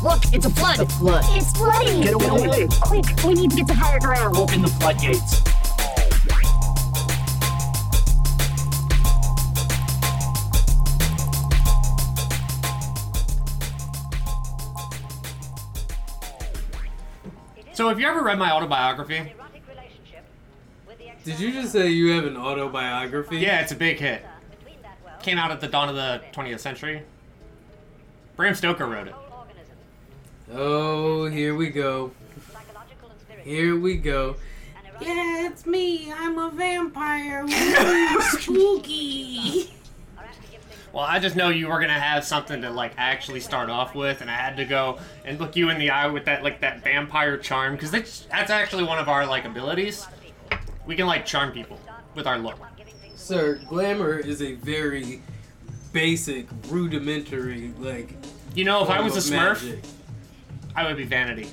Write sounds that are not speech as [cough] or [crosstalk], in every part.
Look, it's a flood. The flood. It's flooding. Get away. Quick, we need to get to higher ground. Open the floodgates. So, have you ever read my autobiography? erotic relationship with the Did you just say you have an autobiography? Yeah, it's a big hit. between that world Came out at the dawn of the 20th century. Bram Stoker wrote it. Whole organism, Oh, here we go. psychological and spiritual. Here we go. Yeah, it's me. I'm a vampire. Ooh, [laughs] spooky. are apt to give things Well, I just know you were gonna have something to like actually start off with, and I had to go and look you in the eye with that like that vampire charm, because that's that's actually one of our like abilities. We can like charm people with our look. Sir, glamour is a very basic, rudimentary, like. You know, if I was a Smurf, magic. I would be Vanity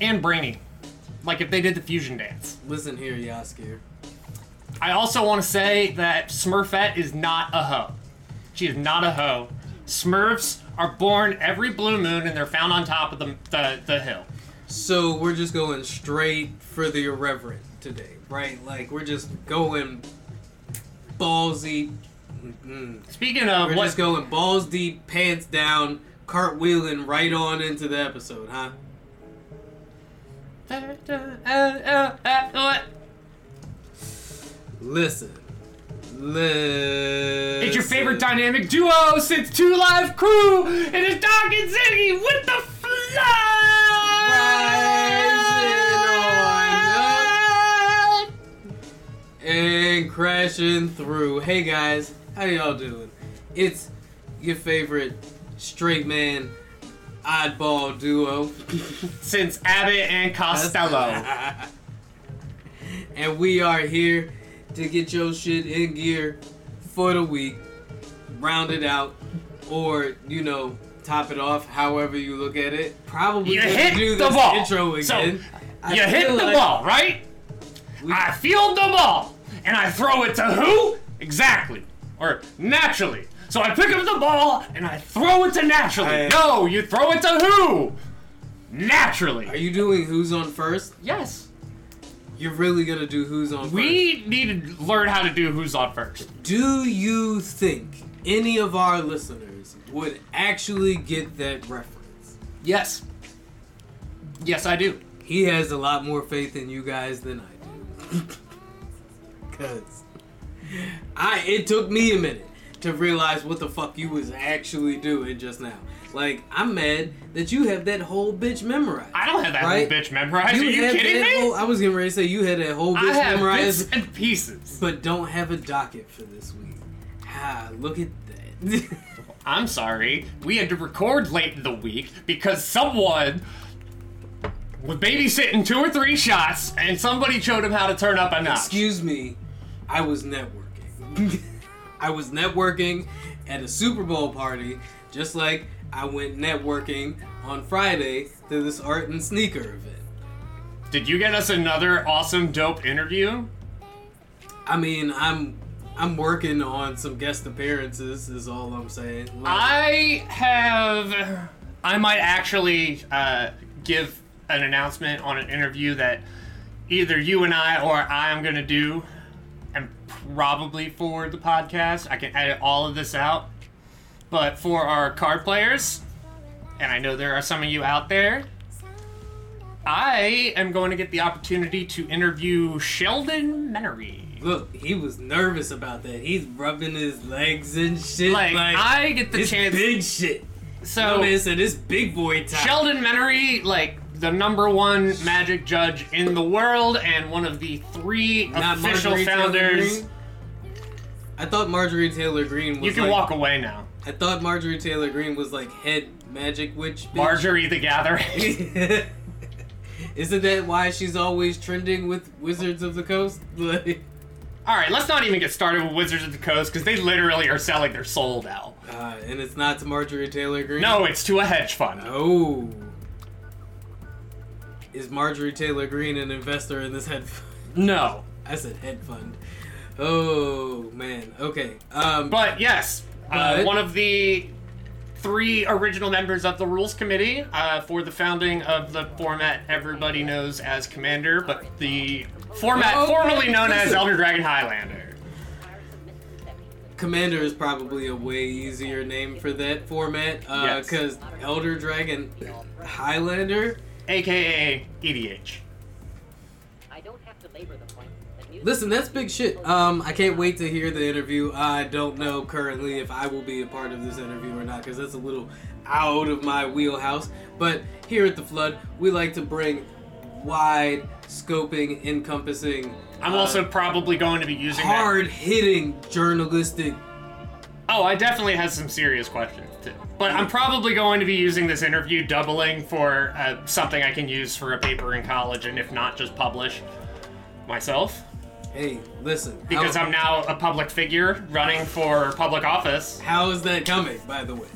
and Brainy, like if they did the fusion dance. Listen here, Yaskir. I also want to say that Smurfette is not a hoe. She is not a hoe. Smurfs are born every blue moon and they're found on top of the, the, the hill. So we're just going straight for the irreverent today, right? Like we're just going ballsy. Mm. Speaking of We're what, just going balls deep, pants down, cartwheeling right on into the episode, huh? Listen. Listen. it's your favorite dynamic duo since Two Live Crew. It is Doc and Ziggy with the flood. and crashing through. Hey guys, how y'all doing? It's your favorite straight man oddball duo. [laughs] Since Abbott and Costello. [laughs] and we are here to get your shit in gear for the week, round it out, or you know, top it off. However you look at it. Probably You hit do the ball. intro So, again. I You hit the like ball, right? we- I field the ball and I throw it to who? Exactly. Or naturally. So I pick up the ball and I throw it to naturally. I- no, you throw it to who? Naturally. Are you doing who's on first? yes. You're really gonna do who's on first? We need to learn how to do who's on first. Do you think any of our listeners would actually get that reference? Yes. Yes, I do. He has a lot more faith in you guys than I do. [laughs] Cause I it took me a minute to realize what the fuck you was actually doing just now. Like I'm mad that you have that whole bitch memorized. I don't have that Right? whole bitch memerized. Are you kidding me? Whole, I was getting ready to say you had that whole bitch I have memorized, bits and pieces. but don't have a docket for this week. Ah, look at that. [laughs] I'm sorry. We had to record late in the week because someone was babysitting two or three shots and somebody showed him how to turn up a notch. Excuse me, I was networking. [laughs] I was networking at a Super Bowl party, just like I went networking on Friday to this art and sneaker event. Did you get us another awesome, dope interview? I mean, I'm I'm working on some guest appearances. Is all I'm saying. I have. I might actually uh, give an announcement on an interview that either you and I or I am going to do, probably for the podcast. I can edit all of this out. But for our card players, and I know there are some of you out there, I am going to get the opportunity to interview Sheldon Menery. Look, he was nervous about that. He's rubbing his legs and shit. Like, I get the chance. big shit. so No said it's big boy time. Sheldon Menery, like the number one magic judge in the world and one of the three Not official founders. I thought Marjorie Taylor Greene. was You can like, walk away now. I thought Marjorie Taylor Greene was like head magic witch. bitch. Marjorie the Gathering. [laughs] [laughs] Isn't that why she's always trending with Wizards of the Coast? [laughs] Like, All right, let's not even get started with Wizards of the Coast because they literally are selling their soul now. uh, and it's not to Marjorie Taylor Greene. No, it's to a hedge fund. Oh. Is Marjorie Taylor Greene an investor in this head? Fund? No, I said head fund. Oh man. Okay. Um. but yes, uh, one of the three original members of the Rules Committee uh, for the founding of the format everybody knows as Commander, but the format Oh, formerly known as Elder Dragon Highlander. Commander is probably a way easier name for that format Yes. because Elder Dragon Highlander. aka EDH. I don't have to labor the point that music Listen, that's big shit. Um, I can't wait to hear the interview. I don't know currently if I will be a part of this interview or not because that's a little out of my wheelhouse. But here at the Flood, we like to bring wide scoping, encompassing. I'm uh, also probably going to be using hard hitting journalistic. Oh, I definitely have some serious questions too. But I'm probably going to be using this interview doubling for uh, something I can use for a paper in college, and if not, just publish myself. Hey, listen. Because how, I'm now a public figure running for public office. How is that coming, by the way?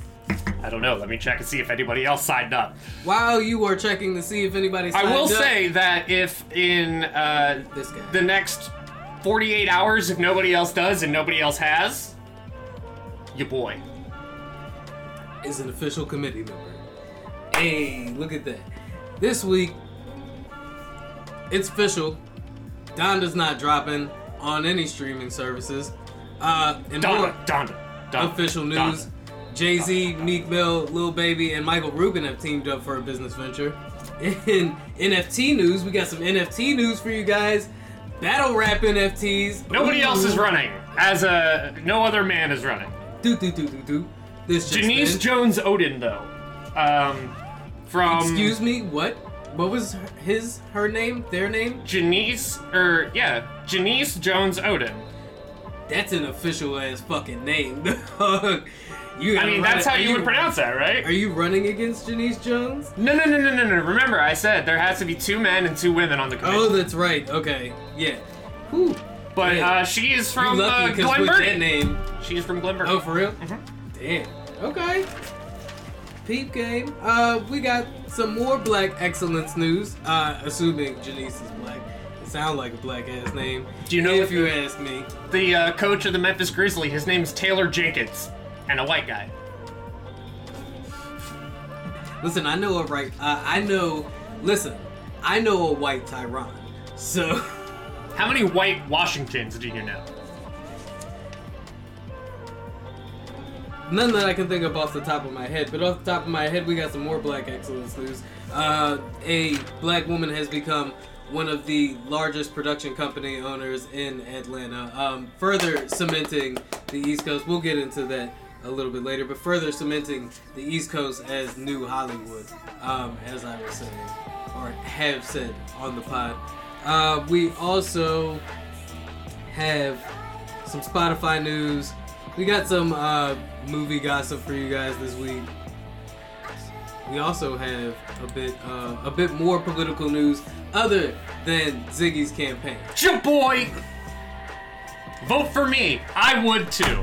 I don't know. Let me check and see if anybody else signed up. While you are checking to see if anybody's. I will up- say that if in uh, This guy. the next 48 hours, if nobody else does and nobody else has, your boy. is an official committee member. Hey, look at that. This week, it's official. Donda's not dropping on any streaming services. Uh, and more Donda, Donda, Donda. official news. Jay Z, Meek Mill, Lil Baby, and Michael Rubin have teamed up for a business venture. [laughs] In NFT news, we got some NFT news for you guys. Battle rap NFTs. Nobody Ooh. else is running. As a no other man is running. Do do do do do. This just Janice in. Jones Odin though, um, from Excuse me, what? What was his, her name, their name? Janice or yeah, Janice Jones Odin. That's an official ass fucking name. [laughs] You I mean, that's how are you would pronounce that, right? Are you running against Janice Jones? No, no, no, no, no, no. Remember, I said there has to be two men and two women on the committee. Oh, that's right. Okay, yeah. Whew. but uh, she is from you uh, with that name. She's from Glen Burnie. Oh, for real? Mhm. Damn. Okay. Peep game. Uh, we got some more black excellence news. Uh, assuming Janice is black. It sounds like a black ass name. Do you know if you ask me? The uh, coach of the Memphis Grizzlies, his name's Taylor Jenkins, and a white guy. Listen, I know a right. Uh, I know. Listen, I know a white Tyron. So, How many white Washingtons do you know? None that I can think of off the top of my head. But off the top of my head, we got some more black excellence news. Uh, a black woman has become one of the largest production company owners in Atlanta. Um, further cementing the East Coast. We'll get into that a little bit later, but further cementing the East Coast as new Hollywood, um, as I was saying, or have said on the pod. Uh, we also have some Spotify news. We got some uh, movie gossip for you guys this week. We also have a bit uh, a bit more political news other than Ziggy's campaign. Your boy! Vote for me. I would too.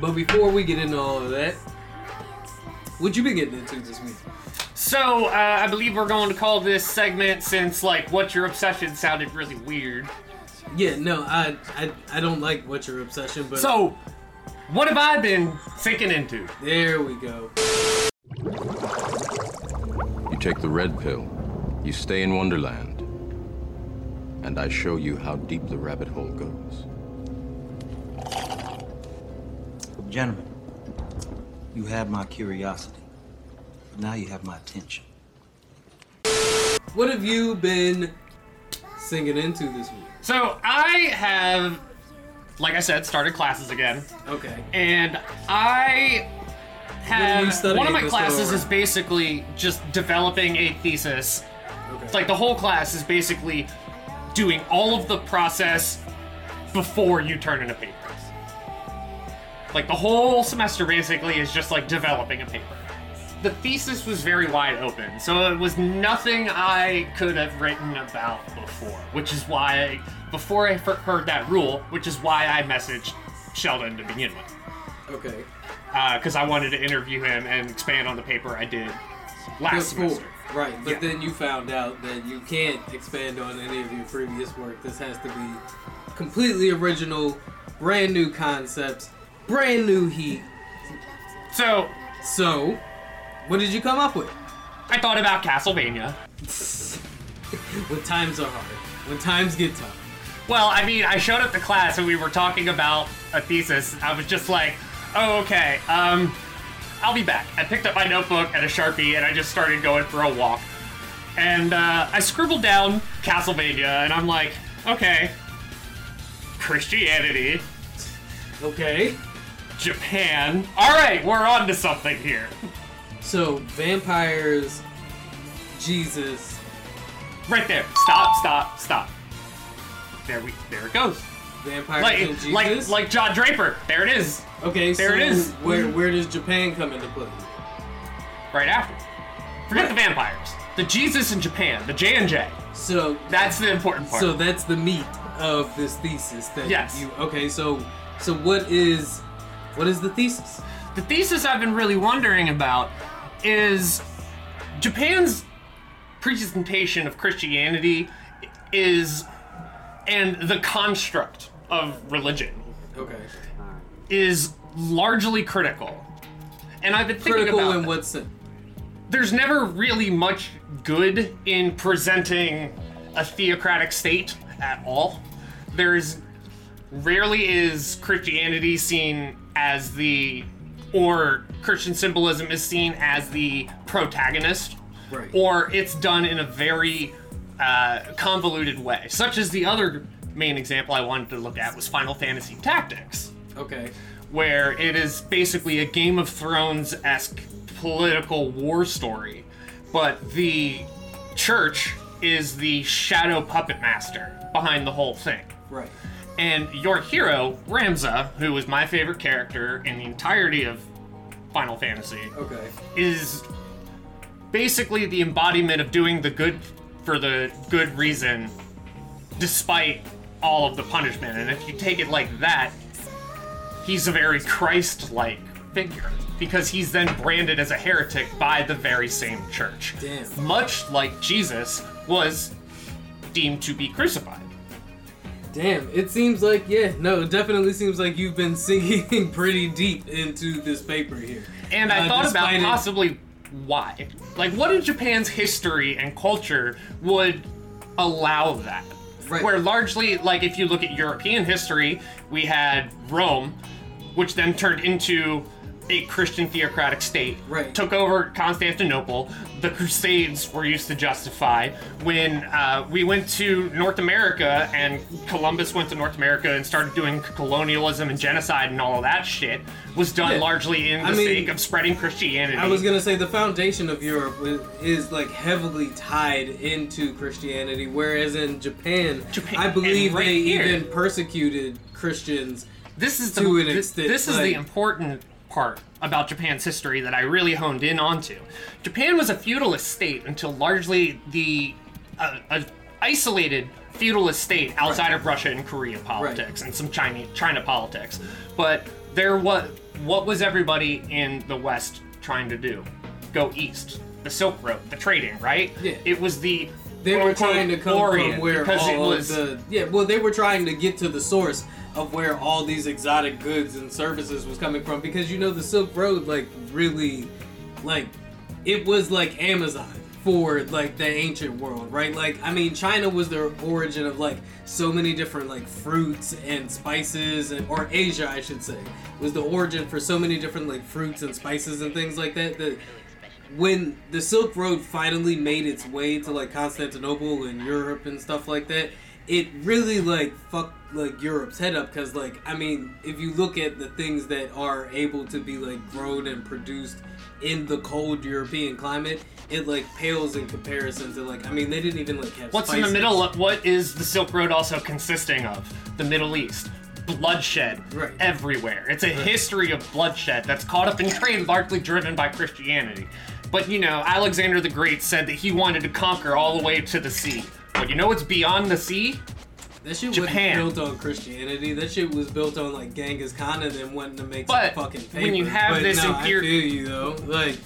But before we get into all of that, what you been getting into this week? So, uh, I believe we're going to call this segment since, like, What's Your Obsession sounded really weird. Yeah, no, I I, I don't like what your obsession, but So, what have I been sinking into? there we go. You take the red pill, you stay in Wonderland, and I show you how deep the rabbit hole goes. Gentlemen, you have my curiosity. But now you have my attention. What have you been singing into this week? So, I have, like I said, started classes again. Okay. and I What are you have studying one of my this classes over? is basically just developing a thesis. Okay. It's like the whole class is basically doing all of the process before you turn in a paper. Like the whole semester basically is just like developing a paper. The thesis was very wide open, so it was nothing I could have written about before, which is why before I heard that rule, which is why I messaged Sheldon to begin with okay. Uh, because I wanted to interview him and expand on the paper I did last Before- semester. Right, but Yeah. then you found out that you can't expand on any of your previous work. This has to be completely original, brand new concepts, brand new heat So So, what did you come up with? I thought about Castlevania. [laughs] When times are hard, when times get tough. Well, I mean, I showed up to class and we were talking about a thesis. I was just like, oh, okay, um, I'll be back. I picked up my notebook and a Sharpie and I just started going for a walk. And uh, I scribbled down Castlevania and I'm like, okay, Christianity, Okay. Japan. All right, we're on to something here. So, vampires, Jesus. Right there. Stop, stop, stop. There we there it goes. Vampires Like and Jesus. like like John Draper. There it is. okay, there so it is. Where where does Japan come into play? Right after. Forget the vampires. The Jesus in Japan, the J and J. So That's the important part. so that's the meat of this thesis that Yes. you okay, so so what is what is the thesis? the thesis I've been really wondering about is Japan's presentation of Christianity is and the construct of religion Okay. is largely critical. And I've been thinking Critical about in that. what sense? there's never really much good in presenting a theocratic state at all. There's rarely is Christianity seen as the or Christian symbolism is seen as the protagonist, Right. or it's done in a very uh, convoluted way. Such as the other main example I wanted to look at was Final Fantasy Tactics Okay. where it is basically a Game of Thrones esque political war story, but the church is the shadow puppet master behind the whole thing. Right. And your hero, Ramza, who is my favorite character in the entirety of Final Fantasy, Okay. is basically the embodiment of doing the good for the good reason despite all of the punishment. And if you take it like that, he's a very Christ like figure because he's then branded as a heretic by the very same church. Damn. Much like Jesus was deemed to be crucified. Damn, it seems like yeah, no, it definitely seems like you've been [laughs] sinking pretty deep into this paper here. And I Uh, thought about possibly why. Like, what in Japan's history and culture would allow that? Right. Where largely, like, if you look at European history, we had Rome, which then turned into a Christian theocratic state. Right. Took over Constantinople. The Crusades were used to justify. When uh, we went to North America and Columbus went to North America and started doing colonialism and genocide and all of that shit, was done Yeah. largely in the I mean, sake of spreading Christianity. I was gonna say the foundation of Europe is like heavily tied into Christianity, whereas in Japan, Japan- I believe right they here- even persecuted Christians. this is the, to an extent, this is like- the important part about Japan's history that I really honed in onto. Japan was a feudalist state until largely the uh, a isolated feudalist state outside of Russia and Korea politics and some China China politics. But there was what was everybody in the West trying to do? Go east. The Silk Road, the trading, right? Yeah. It was the They were trying to come Orient from where because it all was the yeah, well, they were trying to get to the source of where all these exotic goods and services was coming from because you know the Silk Road like really like it was like Amazon for like the ancient world, right? Like I mean China was the origin of like so many different like fruits and spices and or Asia I should say was the origin for so many different like fruits and spices and things like that that when the Silk Road finally made its way to like Constantinople and Europe and stuff like that, it really like fucked like Europe's head up because like I mean if you look at the things that are able to be like grown and produced in the cold European climate, it like pales in comparison to like I mean they didn't even like have What's in the middle? Of, what is the Silk Road also consisting of? The Middle East. Bloodshed Right. everywhere. It's a history of bloodshed that's caught up in [laughs] trade, largely driven by Christianity. But you know, Alexander the Great said that he wanted to conquer all the way to the sea. But you know what's beyond the sea? That shit Japan. wasn't built on Christianity. That shit was built on like Genghis Khan and then wanting to make But some fucking paper. when you have but this no, I imper- feel you though. Like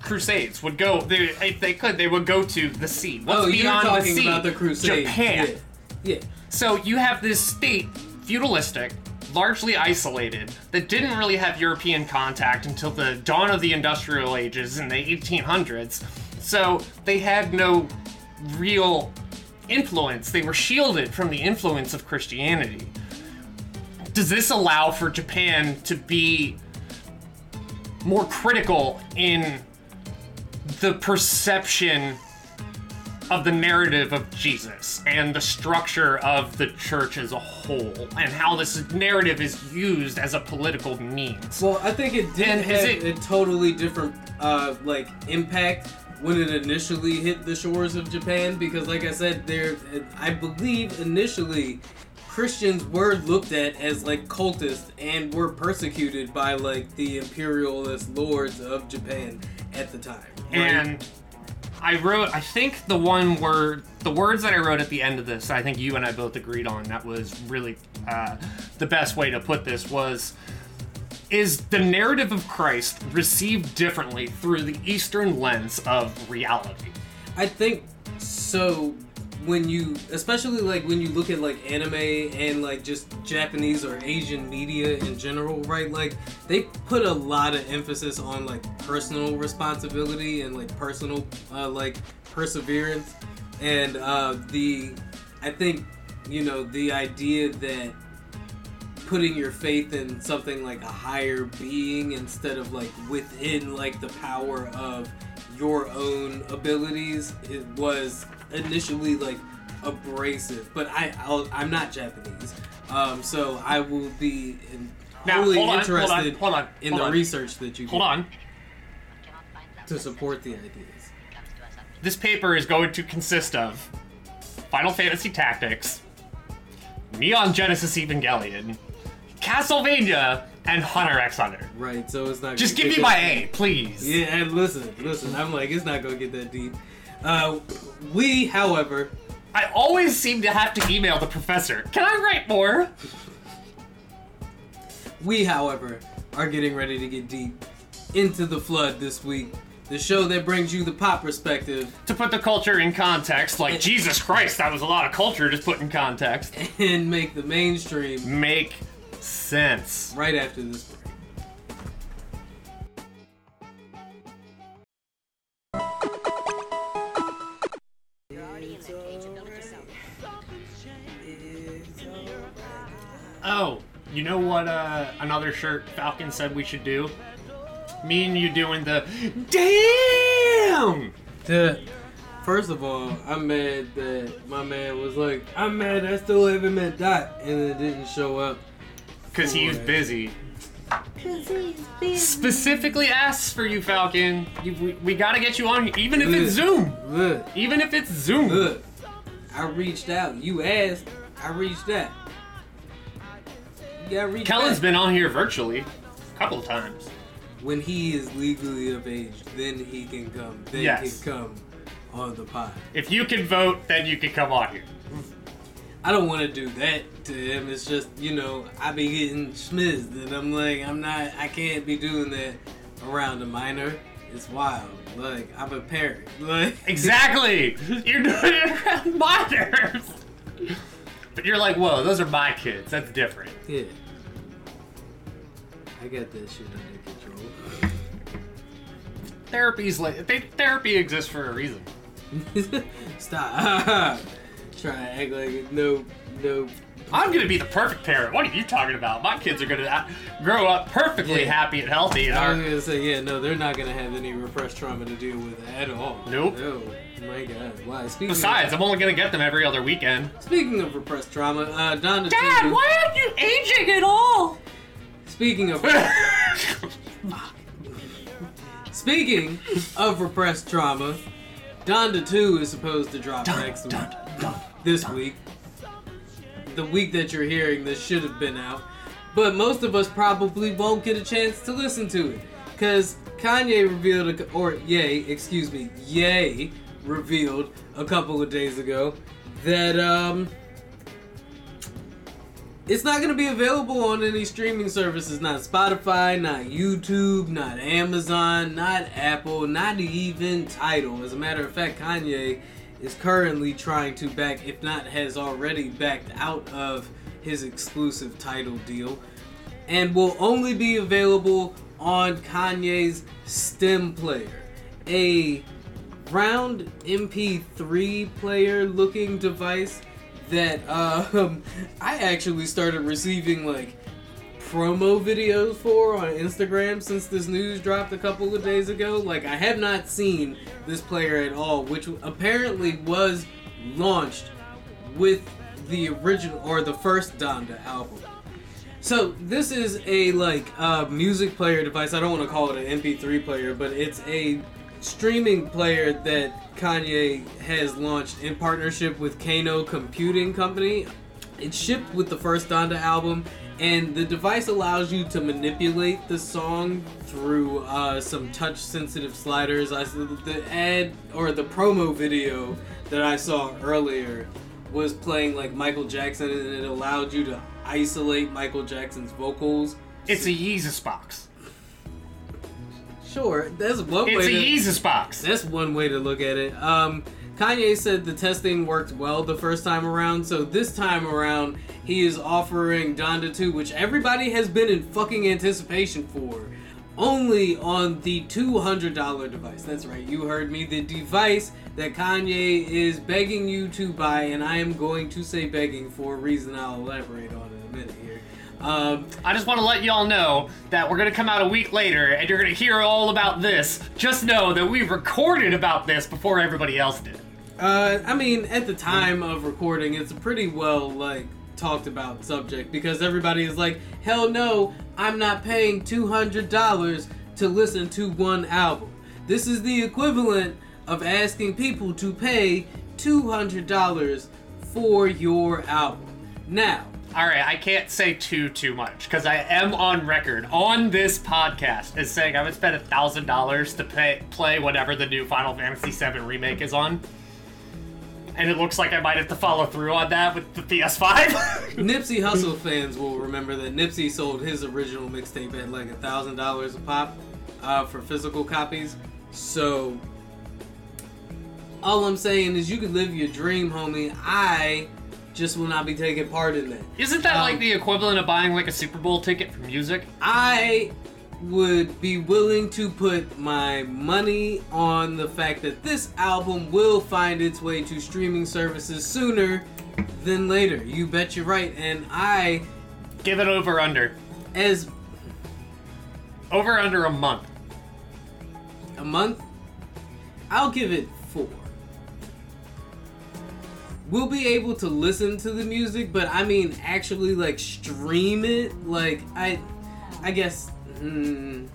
Crusades would go. They, if they could, they would go to the sea. What's oh, beyond the sea? about the Crusades. Japan. Yeah. yeah. So you have this state, feudalistic, largely isolated, that didn't really have European contact until the dawn of the industrial ages in the 1800s. So they had no real influence. They were shielded from the influence of Christianity. Does this allow for Japan to be more critical in the perception of the narrative of Jesus and the structure of the church as a whole and how this narrative is used as a political means. Well, I think it did And have it- a totally different, uh, like impact when it initially hit the shores of Japan because, like I said, there, I believe initially Christians were looked at as like cultists and were persecuted by like the imperialist lords of Japan at the time. right? And I wrote, I think the one word, the words that I wrote at the end of this, I think you and I both agreed on, that was really uh, the best way to put this was is the narrative of Christ received differently through the Eastern lens of reality. I think so. When you, especially like when you look at like anime and like just Japanese or Asian media in general, right? Like they put a lot of emphasis on like personal responsibility and like personal uh, like perseverance, and uh, the I think you know the idea that putting your faith in something like a higher being instead of like within like the power of your own abilities it was initially like abrasive but i I'll, i'm not japanese um, so i will be in, Now, wholly hold on, hold on, interested hold on, in the research that you Hold on. to support the ideas This paper is going to consist of Final Fantasy Tactics, Neon Genesis Evangelion, Castlevania, and Hunter x Hunter. right so it's not Just give me my A, please. Yeah, and listen, listen. I'm like, it's not gonna get that deep. Uh, we, however, I always seem to have to email the professor. Can I write more? we, however, are getting ready to get deep into the flood this week. The show that brings you the pop perspective To put the culture in context, like [laughs] Jesus Christ, that was a lot of culture just put in context. and make the mainstream Make sense. right after this Oh, you know what uh, another shirt Falcon said we should do? Me and you doing the damn! First of all, I'm mad that my man was like, I'm mad I still haven't met Dot, and it didn't show up. Because he was Boy. busy. Specifically asks for you, Falcon. You, we, we gotta get you on here, even if it's Zoom. Look, Even if it's Zoom. look. I reached out. You asked. I reached out. You gotta reach Kellen's been on here virtually a couple of times. when he is legally of age, then he can come. Then Yes. he can come on the pod. If you can vote, then you can come on here. I don't want to do that to him. It's just you know I be getting schmizzed, and I'm like I'm not. I can't be doing that around a minor. It's wild. Like I'm a parent. [laughs] Like Exactly! You're doing it around minors! But you're like, whoa, those are my kids. That's different. yeah. I got that shit under control. Therapy's like, they, therapy exists for a reason. [laughs] Stop. [laughs] Try to act like no, no. I'm gonna be the perfect parent. What are you talking about? My kids are gonna uh, grow up perfectly Yeah. happy and healthy and I was are. gonna say yeah, no, they're not gonna have any repressed trauma to deal with at all. Nope. No. My God. Why? Speaking Besides, of, I'm only gonna get them every other weekend. speaking of repressed trauma, uh, Donna. Dad, Tutu- why aren't you aging at all? Speaking of [laughs] [laughs] speaking of repressed trauma, Donda 2 is supposed to drop next week. This week. The week that you're hearing this should have been out. But most of us probably won't get a chance to listen to it. Cause Kanye revealed a, or Yay, excuse me, Ye revealed a couple of days ago that um it's not going to be available on any streaming services. Not Spotify, not YouTube, not Amazon, not Apple, not even Tidal As a matter of fact, Kanye is currently trying to back, if not has already backed out of his exclusive Tidal deal. and will only be available on Kanye's Stem Player, a round MP3 player looking device that um, [laughs] I actually started receiving like promo videos for on Instagram since this news dropped a couple of days ago. Like I have not seen this player at all, which apparently was launched with the original or the first Donda album. So this is a like uh, music player device. I don't want to call it an MP3 player, but it's a streaming player that Kanye has launched in partnership with Kano Computing Company. It shipped with the first Donda album, and the device allows you to manipulate the song through uh, some touch-sensitive sliders. I the ad or the promo video that I saw earlier was playing like Michael Jackson, and it allowed you to isolate Michael Jackson's vocals. It's a Yeezus box. Sure, that's one It's way. It's a to, Yeezus box. That's one way to look at it. Um, Kanye said the testing worked well the first time around, so this time around he is offering Donda 2, which everybody has been in fucking anticipation for, only on the $200 device. That's right, you heard me. The device that Kanye is begging you to buy, and I am going to say begging for a reason I'll elaborate on in a minute. Um, I just want to let y'all know that we're gonna come out a week later and you're gonna hear all about this. Just know that we recorded about this before everybody else did. Uh, I mean, at the time of recording, it's a pretty well like talked about subject because everybody is like, hell no, I'm not paying two hundred dollars to listen to one album. This is the equivalent of asking people to pay two hundred dollars for your album. Now, All right, I can't say too too much because I am on record on this podcast as saying I would spend a thousand dollars to pay, play whatever the new Final Fantasy VII remake is on, and it looks like I might have to follow through on that with the PS5. [laughs] Nipsey Hussle fans will remember that Nipsey sold his original mixtape at like a thousand dollars a pop uh, for physical copies. So all I'm saying is you could live your dream, homie. I just will not be taking part in that. Isn't that Um, like the equivalent of buying like a Super Bowl ticket for music? I would be willing to put my money on the fact that this album will find its way to streaming services sooner than later. You bet you're right. And I, Give it over under. as Over under a month. a month, I'll give it. We'll be able to listen to the music, but I mean, actually, like stream it. Like I, I guess, mm,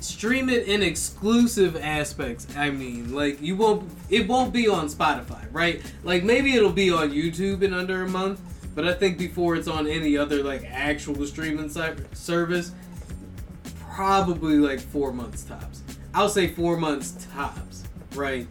stream it in exclusive aspects. I mean, like you won't, it won't be on Spotify, right? Like maybe it'll be on YouTube in under a month, but I think before it's on any other like actual streaming service, probably like four months tops. I'll say four months tops, right?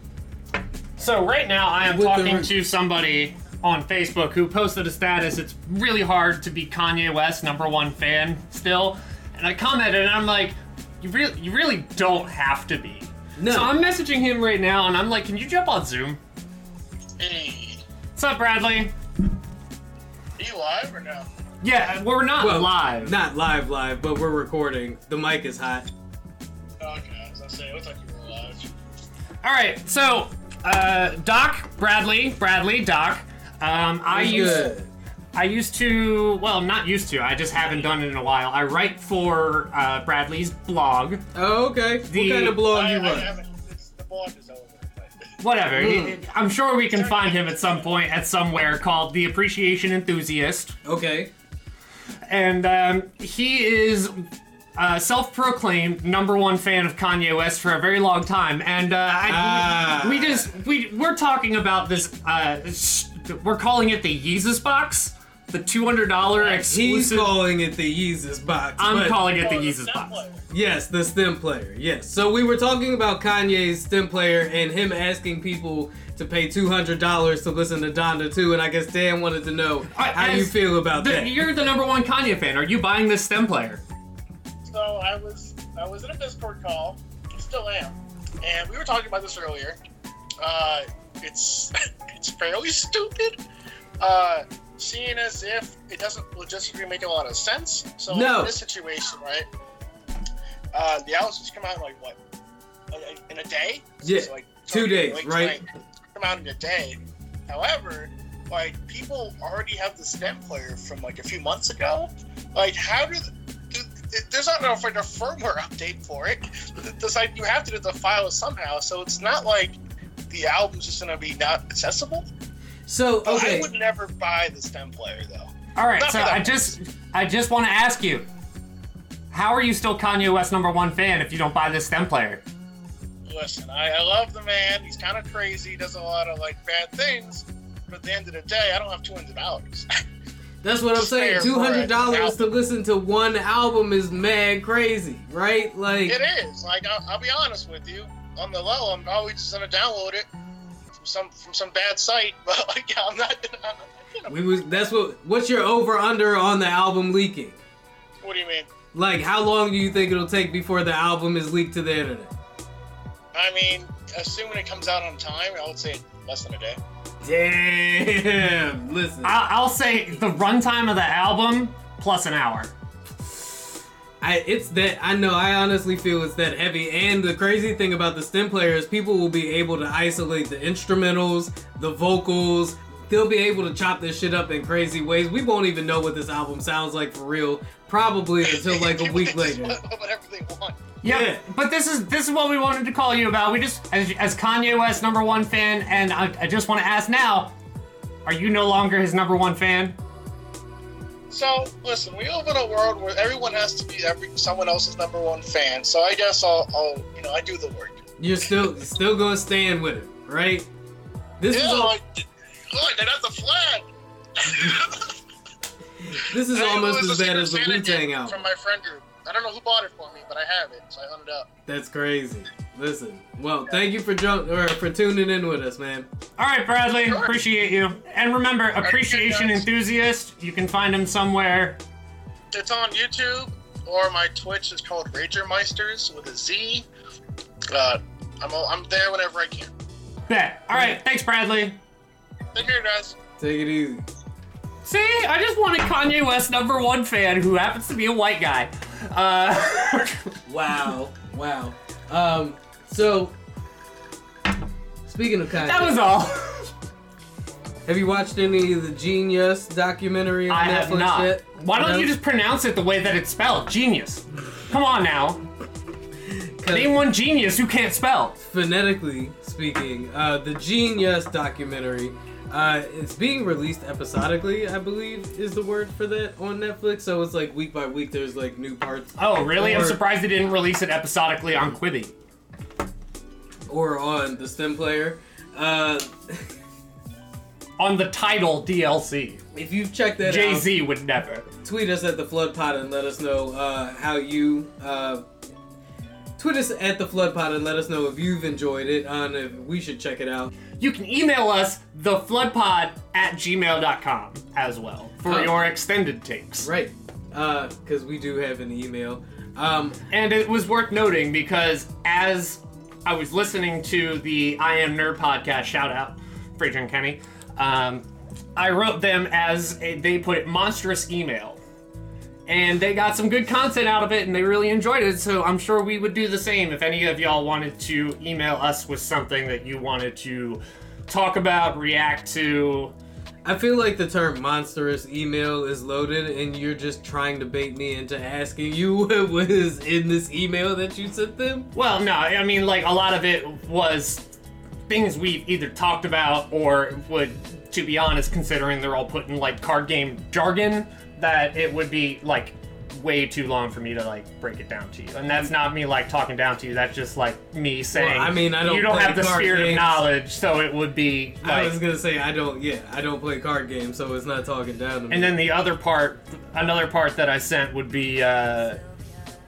So right now I am With talking re- to somebody on Facebook who posted a status. It's really hard to be Kanye West number one fan still, and I commented and I'm like, you really, you really don't have to be. No. So I'm messaging him right now and I'm like, can you jump on Zoom? Hey, What's up, Bradley? are you live or no? Yeah, we're not Well, live. Not live, live, but we're recording. The mic is hot. Okay, I was gonna say, it looks like you were live. All right, so uh, Doc Bradley, Bradley Doc. Um, I What's use. good? I used to, well, not used to. I just haven't done it in a while. I write for uh, Bradley's blog. Oh, okay. The- what kind of blog I, you I run? it's, the blog is over. But Whatever. Hmm. I'm sure we can find him at some point at somewhere called The Appreciation Enthusiast. Okay. And um, he is uh, self-proclaimed number one fan of Kanye West for a very long time. And uh, I, Ah. we, we just we we're talking about this. Uh, sh- we're calling it the Yeezus box, the two hundred dollar exclusive. He's calling it the Yeezus box. I'm calling it the Yeezus step box. player. Yes, the stem player. Yes. So we were talking about Kanye's stem player and him asking people to pay two hundred dollars to listen to Donda 2, and I guess Dan wanted to know how you feel about the- that. You're the number one Kanye fan. Are you buying this stem player? So I was I was in a Discord call, still am, and we were talking about this earlier. Uh, it's [laughs] it's fairly stupid. Uh, seeing as if it doesn't logistically make a lot of sense. So No. in this situation, right? Uh, the albums just come out in like what? In a day? Yeah, So, like, two days, like, right? Come out in a day. However, like people already have the stem player from like a few months ago. Like, how do, do there's not enough, like a firmware update for it. It's like you have to do the file somehow, so it's not like the album's just gonna be not accessible. So But okay, I would never buy the stem player though. All right, Not so I just I just want to ask you, how are you still Kanye West number one fan if you don't buy this stem player? Listen, I, I love the man. He's kind of crazy. Does a lot of like bad things. But at the end of the day, I don't have two hundred dollars. [laughs] that's what I'm saying. Two hundred dollars to listen to one album is mad crazy, right? Like, it is. Like I'll, I'll be honest with you. On the low, I'm probably just gonna download it from some from some bad site. [laughs] But like, I'm not. I'm not you know, we was. That's what. What's your over under on the album leaking? what do you mean? Like, how long do you think it'll take before the album is leaked to the internet? I mean, assuming it comes out on time, I would say less than a day. Damn. Listen, I, I'll say the runtime of the album plus an hour. I, it's that I know. I honestly feel it's that heavy. And the crazy thing about the stem player is people will be able to isolate the instrumentals, the vocals. They'll be able to chop this shit up in crazy ways. We won't even know what this album sounds like for real. Probably until like a week [laughs] later. Whatever they want. Yep. Yeah. But this is this is what we wanted to call you about. We just as, as Kanye West number one fan, and I, I just want to ask now, are you no longer his number one fan? So listen, we live in a world where everyone has to be every someone else's number one fan. So I guess I'll, I'll you know, I do the work. You're still still gonna stand with it, right? This is all, like, look, they got the flag. [laughs] this is almost as bad as the Secret Wu Tang gift album. From my friend group. I don't know who bought it for me, but I have it, so I hung it up. That's crazy. Listen, well, thank you for jump or for tuning in with us, man. All right, Bradley, appreciate you. And remember, appreciation guys. enthusiast. You can find him somewhere. It's on YouTube, or my Twitch is called Rager Meisters with a Z. Uh, I'm I'm there whenever I can. Bet. All right, thanks, Bradley. Take care, guys. Take it easy. See, I just wanted Kanye West number one fan who happens to be a white guy. Uh, [laughs] Wow, wow. Um, so speaking of Kanye, that was all. have you watched any of the Genius documentary on I Netflix have not. yet? Why don't No? you just pronounce it the way that it's spelled? Genius. Come on now. Name one genius who can't spell. phonetically speaking, uh, the Genius documentary. Uh, it's being released episodically, I believe, is the word for that on Netflix. So it's like week by week, there's like new parts. Oh, really? I'm surprised they didn't release it episodically on Quibi. Or on the stem player. Uh, [laughs] On the Tidal DLC. if you've checked that Jay out, Z would never. tweet us at the Flood Pod and let us know uh, how you. Uh, tweet us at the Flood Pod and let us know if you've enjoyed it and if we should check it out. You can email us thefloodpod at gmail.com as well for Oh. your extended takes. Right. Because we do have an email. Um, And it was worth noting because as I was listening to the I Am Nerd podcast, shout out, Fraser and Kenny, um, I wrote them as a, they put it monstrous email. And they got some good content out of it and they really enjoyed it. So I'm sure we would do the same if any of y'all wanted to email us with something that you wanted to talk about, react to. I feel like the term monstrous email is loaded and you're just trying to bait me into asking you [laughs] what was in this email that you sent them. Well, no, I mean, like, a lot of it was things we've either talked about or would, to be honest, considering they're all put in, like, card game jargon, that it would be, like, way too long for me to, like, break it down to you. And that's not me, like, talking down to you. That's just, like, me saying, I mean, I don't you don't have the spirit games. of knowledge, so it would be, I was gonna say I don't. Yeah, I don't play card games, so it's not talking down to me. And then the other part, another part that I sent would be, uh,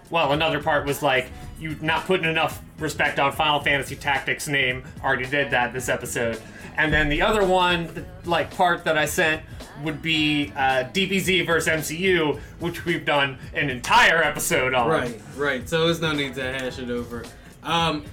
well, another part was like you not putting enough respect on Final Fantasy Tactics name. Already did that this episode. And then the other one, like part that I sent would be uh, DBZ versus MCU, which we've done an entire episode on. Right, right. So there's no need to hash it over. Um,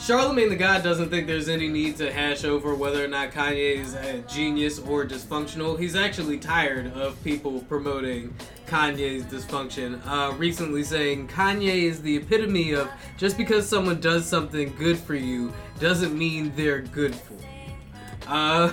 Charlemagne the God doesn't think there's any need to hash over whether or not Kanye is a genius or dysfunctional. He's actually tired of people promoting Kanye's dysfunction. Uh, recently saying Kanye is the epitome of just because someone does something good for you doesn't mean they're good for you. Uh,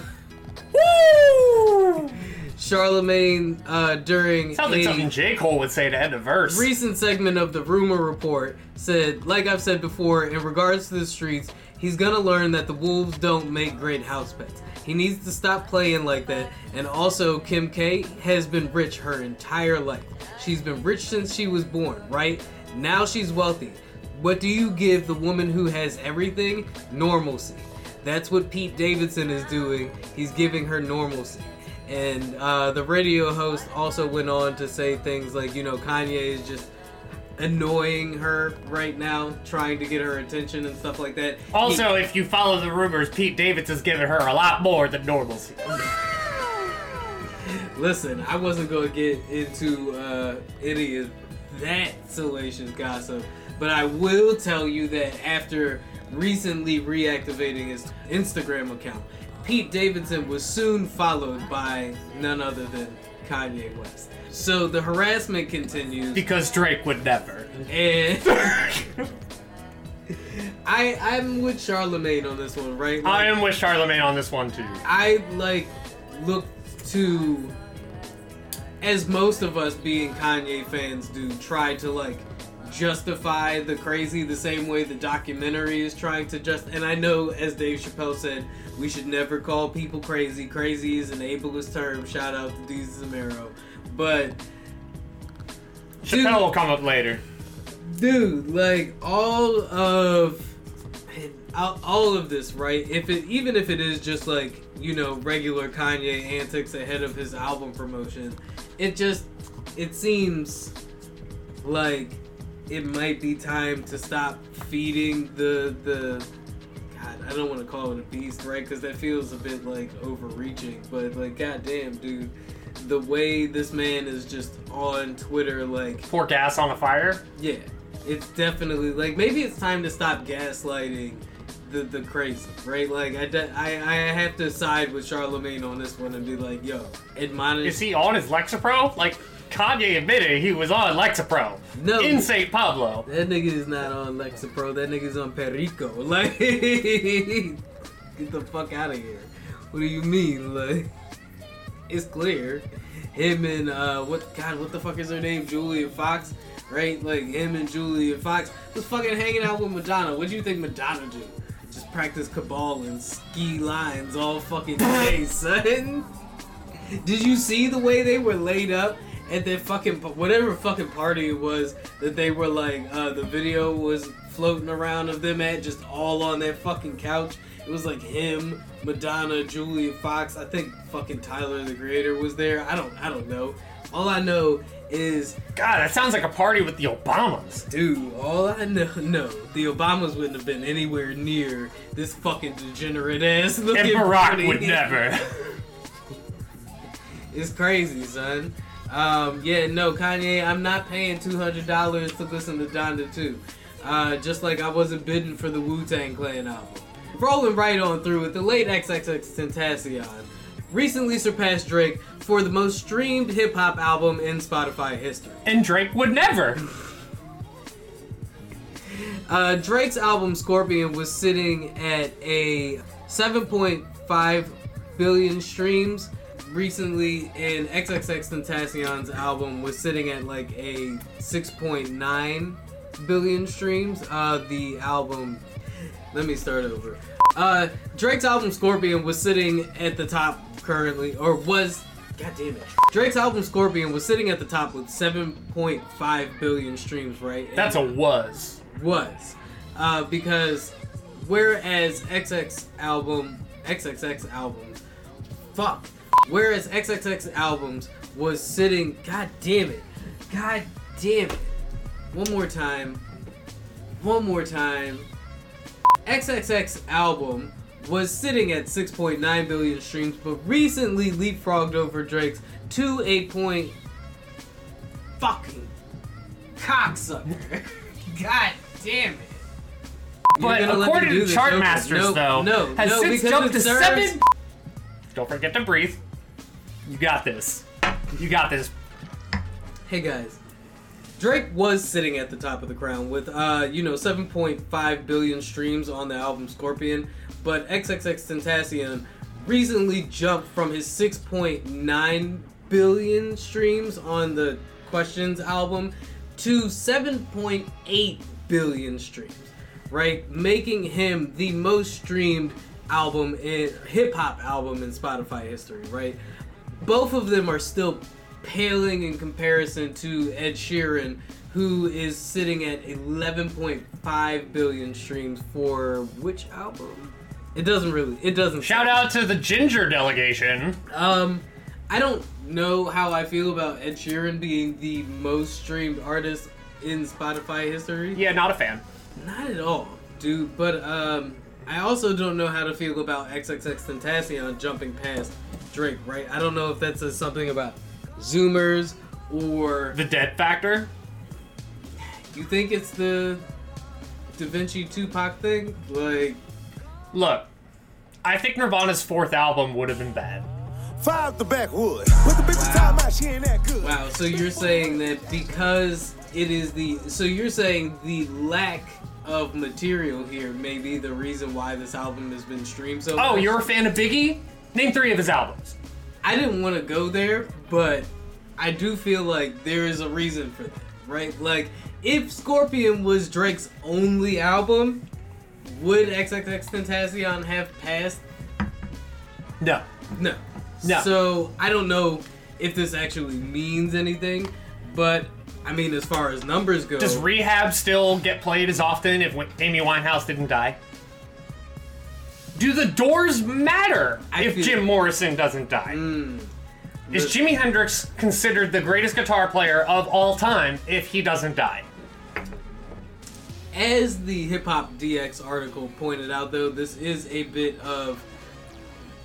[laughs] Charlemagne uh, during Sounds like something J. Cole would say to end a verse. recent segment of the rumor report said, like I've said before, in regards to the streets, he's gonna learn that the wolves don't make great house pets. He needs to stop playing like that. And also, Kim K has been rich her entire life. She's been rich since she was born, right? Now she's wealthy. What do you give the woman who has everything? Normalcy. That's what Pete Davidson is doing. He's giving her normalcy. And uh, the radio host also went on to say things like, you know, Kanye is just annoying her right now, trying to get her attention and stuff like that. Also, if you follow the rumors, Pete Davidson's giving her a lot more than normalcy. He- [laughs] listen, I wasn't going to get into uh, any of that salacious gossip, but I will tell you that after recently reactivating his Instagram account, Pete Davidson was soon followed by none other than Kanye West. So the harassment continues. Because Drake would never. And [laughs] I I'm with Charlemagne on this one, right? I am with Charlemagne on this one too. I like look to as most of us being Kanye fans do try to like justify the crazy the same way the documentary is trying to just and I know as Dave Chappelle said we should never call people crazy. Crazy is an ableist term. Shout out to Deez Zamero. But Chappelle will come up later. dude like all of all all of this right? If it even if it is just like you know regular kanye antics ahead of his album promotion it just it seems like it might be time to stop feeding the the god i don't want to call it a beast right because that feels a bit like overreaching but like goddamn dude the way this man is just on twitter like Pour gas on a fire. yeah, it's definitely like maybe it's time to stop gaslighting the the crazy, right? Like I, de- I I have to side with Charlemagne on this one and be like, yo, admonish. Is he on his Lexapro? Like Kanye admitted he was on Lexapro. No. In St. Pablo. That nigga is not on Lexapro. That nigga's on Perico. [laughs] Like, get the fuck out of here. What do you mean? Like, it's clear. Him and uh, what? God, what the fuck is her name? Julia Fox, right? Like him and Julia Fox was fucking hanging out with Madonna. What do you think Madonna do? Just practice Kabbalah and ski lines all fucking [laughs] day, son. Did you see the way they were laid up at that fucking whatever fucking party it was that they were like uh, the video was floating around of them at just all on that fucking couch. It was like him, Madonna, Julia Fox. I think fucking Tyler the Creator was there. I don't I don't know. All I know is God, that sounds like a party with the Obamas. Dude, all I know, no, the Obamas wouldn't have been anywhere near this fucking degenerate ass And Barack party. would never. [laughs] It's crazy, son. Um, yeah, no, Kanye, I'm not paying two hundred dollars to listen to Donda 2. Uh, just like I wasn't bidding for the Wu Tang Clan album. Rolling right on through with the late XXX Tentacion recently surpassed Drake for the most streamed hip hop album in Spotify history. And Drake would never. Uh, Drake's album Scorpion was sitting at a 7.5 billion streams recently, in XXX Tentacion's album was sitting at like a 6.9 billion streams. Uh, the album, let me start over. Uh, Drake's album Scorpion was sitting at the top currently, or was. God damn it. Drake's album Scorpion was sitting at the top with 7.5 billion streams, right? And- That's a was. was uh, because whereas XX album XXX albums fuck whereas XXX albums was sitting god damn it god damn it one more time one more time XXX album was sitting at 6.9 billion streams but recently leapfrogged over Drake's to a point fucking cocksucker [laughs] God damn it. But gonna let me according to Chartmasters, no, though, no, has no, since jumped to serves- seven. Don't forget to breathe. You got this. You got this. Hey guys, Drake was sitting at the top of the crown with uh, you know, 7.5 billion streams on the album Scorpion, but XXX Tentacion recently jumped from his 6.9 billion streams on the Questions album to 7.8 billion streams, right? Making him the most streamed album in hip hop album in Spotify history, right? Both of them are still paling in comparison to Ed Sheeran, who is sitting at 11.5 billion streams for which album? It doesn't really. It doesn't. Shout out to the Ginger delegation. Um, I don't know how I feel about Ed Sheeran being the most streamed artist in Spotify history. Yeah, not a fan. Not at all, dude. But um, I also don't know how to feel about XXX Tentacion jumping past Drake. Right? I don't know if that says something about Zoomers or The dead factor. you think it's the Da Vinci Tupac thing. Like, Look, I think Nirvana's fourth album would have been bad. Fire up the backwood. Put the bitch in time out, she ain't that good. wow. So you're saying that because it is the so you're saying the lack of material here may be the reason why this album has been streamed so Oh, much? you're a fan of Biggie? Name three of his albums. I didn't want to go there, but I do feel like there is a reason for that, right? Like, if Scorpion was Drake's only album, would XXX Tentacion have passed? No. No. No. So I don't know if this actually means anything, but I mean, as far as numbers go, Does Rehab still get played as often if Amy Winehouse didn't die? Do the doors matter I if feel- Jim Morrison doesn't die? Mm, Is. Jimi Hendrix considered the greatest guitar player of all time if he doesn't die? as the Hip Hop DX article pointed out, though, this is a bit of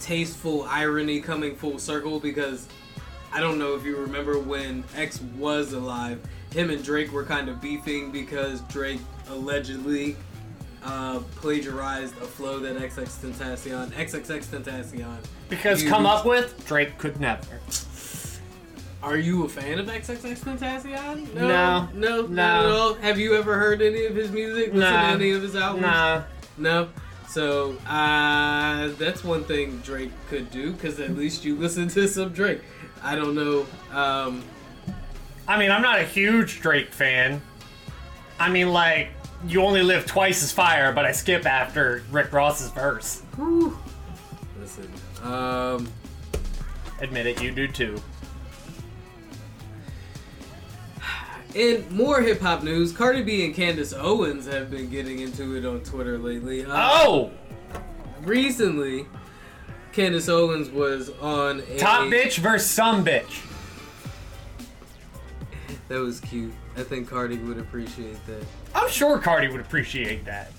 tasteful irony coming full circle because I don't know if you remember when X was alive, him and Drake were kind of beefing because Drake allegedly uh, plagiarized a flow that XX Tentacion, XXX Tentacion. Because used. come up with Drake could never. Are you a fan of XXX Tentacion? No. no, not No. at all. Have you ever heard any of his music? Listened Nah. to any of his albums? Nah. No. So uh, that's one thing Drake could do because at least you listen to some Drake. I don't know. Um, I mean, I'm not a huge Drake fan. I mean, like, you only live twice as fire, but I skip after Rick Ross's verse. whew. listen. Um, Admit it, you do too. in more hip hop news, Cardi B and Candace Owens have been getting into it on Twitter lately. Uh, Oh! Recently, Candace Owens was on a, Top bitch versus some bitch. That was cute. I think Cardi would appreciate that. I'm sure Cardi would appreciate that.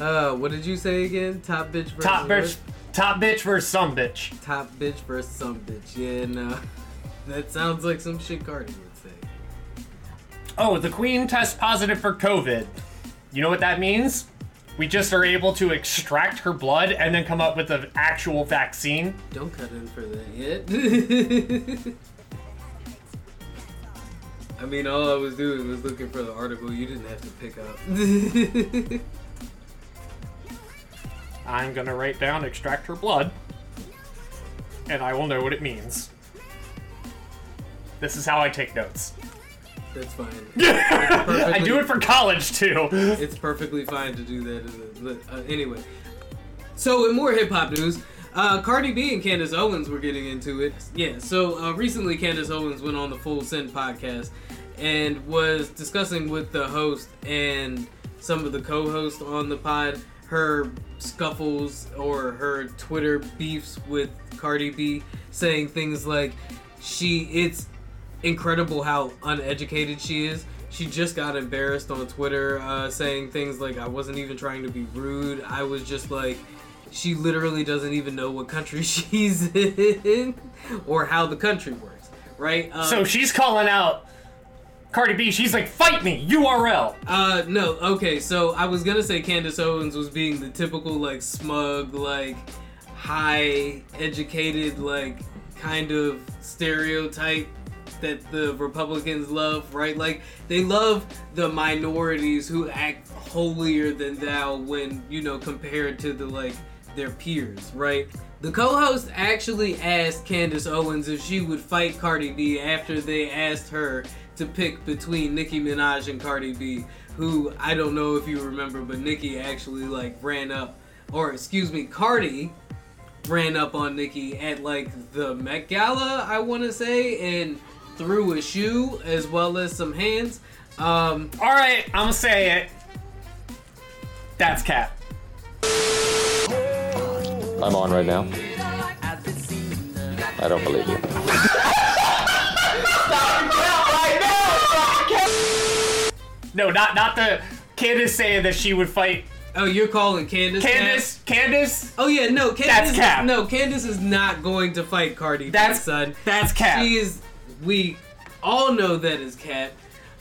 Uh, what did you say again? Top bitch versus Top what? bitch, top bitch versus some bitch. Top bitch versus some bitch. Yeah, no. [laughs] That sounds like some shit Cardi would say. Oh, the queen tests positive for COVID. You know what that means? We just are able to extract her blood and then come up with an actual vaccine. Don't cut in for that yet. [laughs] I mean, all I was doing was looking for the article you didn't have to pick up. [laughs] I'm gonna write down extract her blood, and I will know what it means. This is how I take notes. That's fine. [laughs] I do it for college too. It's perfectly fine to do that. isn't it? But, uh, anyway, so in more hip hop news, uh, Cardi B and Candace Owens were getting into it. Yeah, so uh, recently Candace Owens went on the Full Send podcast and was discussing with the host and some of the co-hosts on the pod her scuffles or her Twitter beefs with Cardi B, saying things like she it's incredible how uneducated she is. She just got embarrassed on Twitter, uh, saying things like, I wasn't even trying to be rude. I was just like, she literally doesn't even know what country [laughs] she's in or how the country works, right? Um, So she's calling out Cardi B, she's like, fight me, URL. Uh, no, okay, so I was gonna say Candace Owens was being the typical, like, smug, like, high educated, like, kind of stereotype that the Republicans love, right? Like, they love the minorities who act holier than thou when, you know, compared to the, like, their peers, right? The co-host actually asked Candace Owens if she would fight Cardi B after they asked her to pick between Nicki Minaj and Cardi B, who I don't know if you remember, but Nicki actually like ran up, or excuse me, Cardi ran up on Nicki at like the Met Gala, I want to say, and threw a shoe as well as some hands. Um, All right, I'm gonna say it. That's cap. I'm on right now. I don't believe you. No, not not the Candace saying that she would fight oh, you're calling Candace? Candace. Candace. Oh yeah, no, Candace. That's is- cap. no, Candace is not going to fight Cardi. That's son. That's cap. She is. We all know that is Cat.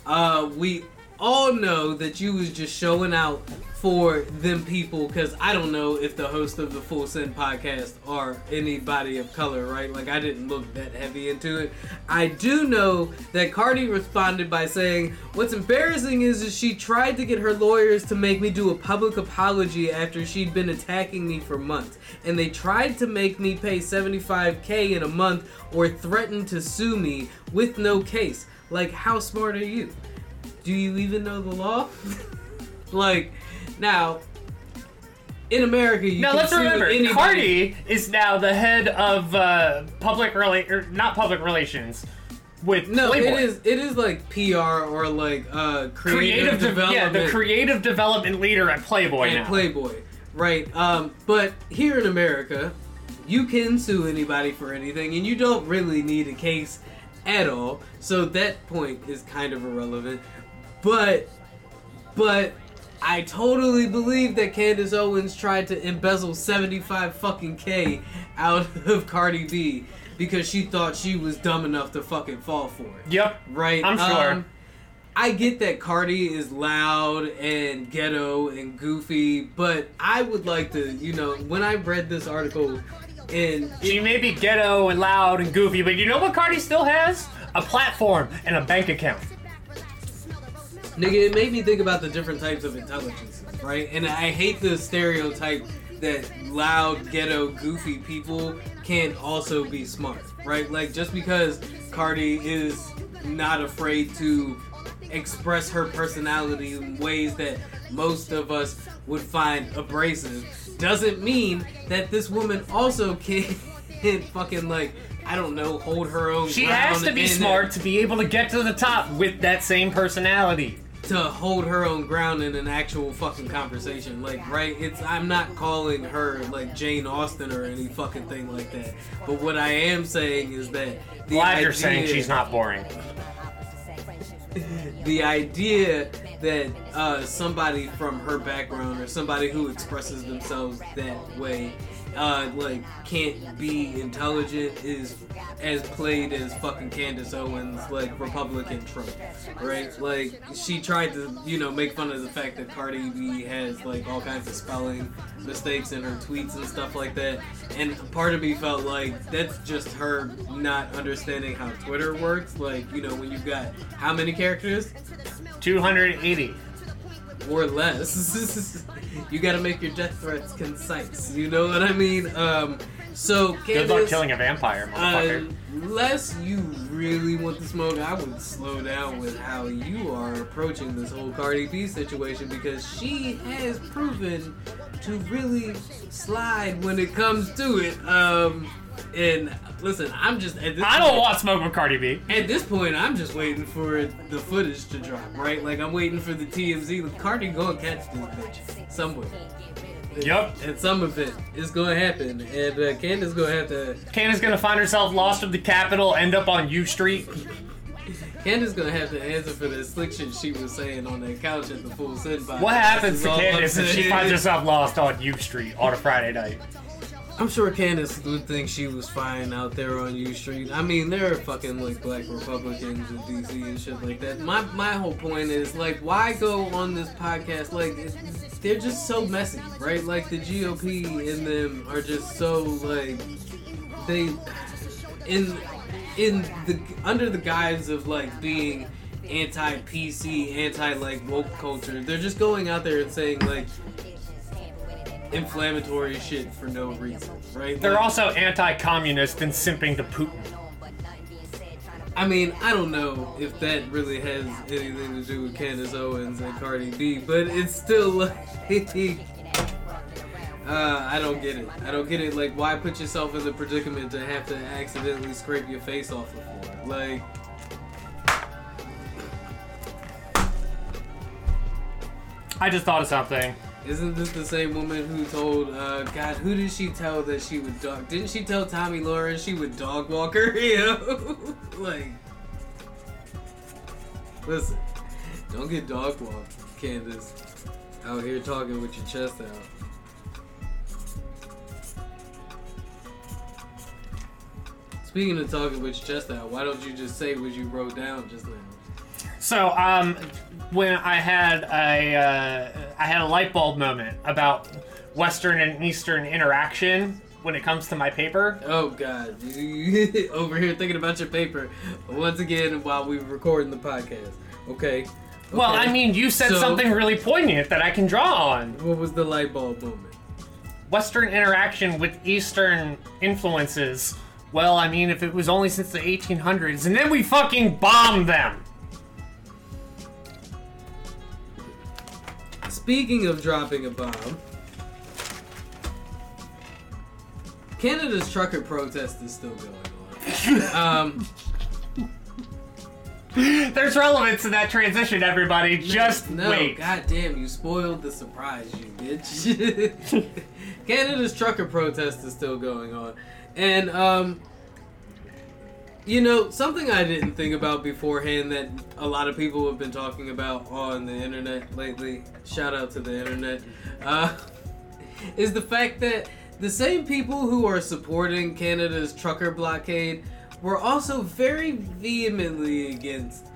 Uh, we all know that you was just showing out for them people because I don't know if the host of the Full Send podcast are anybody of color, right? Like I didn't look that heavy into it. I do know that Cardi responded by saying, "What's embarrassing is, is she tried to get her lawyers to make me do a public apology after she'd been attacking me for months, and they tried to make me pay 75k in a month or threatened to sue me with no case. Like, how smart are you? Do you even know the law? [laughs] like, now." In America, you Now can let's sue remember, anybody. Cardi is now the head of uh, public rela- or not public relations with No, Playboy. it is it is like PR or like uh creative, creative, de- development. yeah, the creative development leader at Playboy and now. Playboy, right? Um, but here in America, you can sue anybody for anything, and you don't really need a case at all. So that point is kind of irrelevant. But, but I totally believe that Candace Owens tried to embezzle 75 fucking K out of Cardi B because she thought she was dumb enough to fucking fall for it. Yep, Right? I'm sure. Um, I get that Cardi is loud and ghetto and goofy, but I would like to, you know, when I read this article and She may be ghetto and loud and goofy, but you know what Cardi still has? A platform and a bank account. Nigga, it made me think about the different types of intelligence, right? And I hate the stereotype that loud, ghetto, goofy people can also be smart, right? Like, just because Cardi is not afraid to express her personality in ways that most of us would find abrasive doesn't mean that this woman also [laughs] can fucking, like, I don't know, hold her own She has to be smart to be able to get to the top with that same personality. to hold her own ground in an actual fucking conversation. Like, right? It's I'm not calling her like Jane Austen or any fucking thing like that. But what I am saying is that the Glad idea, you're saying she's not boring. [laughs] the idea that uh, somebody from her background or somebody who expresses themselves that way uh, like can't be intelligent is as played as fucking Candace Owens like Republican Trump right? Like she tried to you know make fun of the fact that Cardi B has like all kinds of spelling mistakes in her tweets and stuff like that. And part of me felt like that's just her not understanding how Twitter works. Like you know when you've got how many characters? 280. Or less. [laughs] you got to make your death threats concise. You know what I mean? Um, so Good luck killing a vampire, motherfucker. Unless you really want the smoke, I would slow down with how you are approaching this whole Cardi B situation because she has proven to really slide when it comes to it. Um, and listen, I'm just at this I don't point- want smoke with Cardi B. at this point, I'm just waiting for the footage to drop, right? Like I'm waiting for the TMZ. Like, Cardi gonna catch this bitch somewhere. Yup. And some of it is gonna happen, and uh, Candace gonna have to. Candace gonna find herself lost of the Capitol, end up on U Street. Candace gonna have to answer for the slick shit she was saying on that couch at the full send. What happens to Candace if she finds herself lost on U Street on a Friday night? I'm sure Candace would think she was fine out there on U Street. I mean, there are fucking like black Republicans in DC and shit like that. My my whole point is like, why go on this podcast? Like, they're just so messy, right? Like the GOP in them are just so like they in in the under the guise of like being anti PC, anti like woke culture. They're just going out there and saying like inflammatory shit for no reason, right? They're Like, also anti-communist and simping to Putin. I mean, I don't know if that really has anything to do with Candace Owens and Cardi B, but it's still [laughs] like. Uh, I don't get it. I don't get it. Like, why put yourself in the predicament to have to accidentally scrape your face off the floor? Like, I just thought of something. Isn't this the same woman who told, uh, God, who did she tell that she would dog? Didn't she tell Tomi Lahren she would dog walk her? [laughs] You know? like, listen, don't get dog walked, Candace. Out here talking with your chest out. Speaking of talking with your chest out, why don't you just say what you wrote down just now? So, um, when I had a, uh, I had a light bulb moment about Western and Eastern interaction when it comes to my paper. Oh God, [laughs] over here thinking about your paper once again while we were recording the podcast. Okay. Well, I mean, you said So- something really poignant that I can draw on. What was the light bulb moment? Western interaction with Eastern influences. Well, I mean, if it was only since the 1800s, and then we fucking bombed them. Speaking of dropping a bomb, Canada's trucker protest is still going on. um, [laughs] There's relevance to that transition, everybody. Just no, wait. goddamn, you spoiled the surprise, you bitch. [laughs] [laughs] Canada's trucker protest is still going on, and um, you know something I didn't think about beforehand that a lot of people have been talking about on the internet lately. Shout out to the internet. Uh, [laughs] is the fact that the same people who are supporting Canada's trucker blockade were also very vehemently against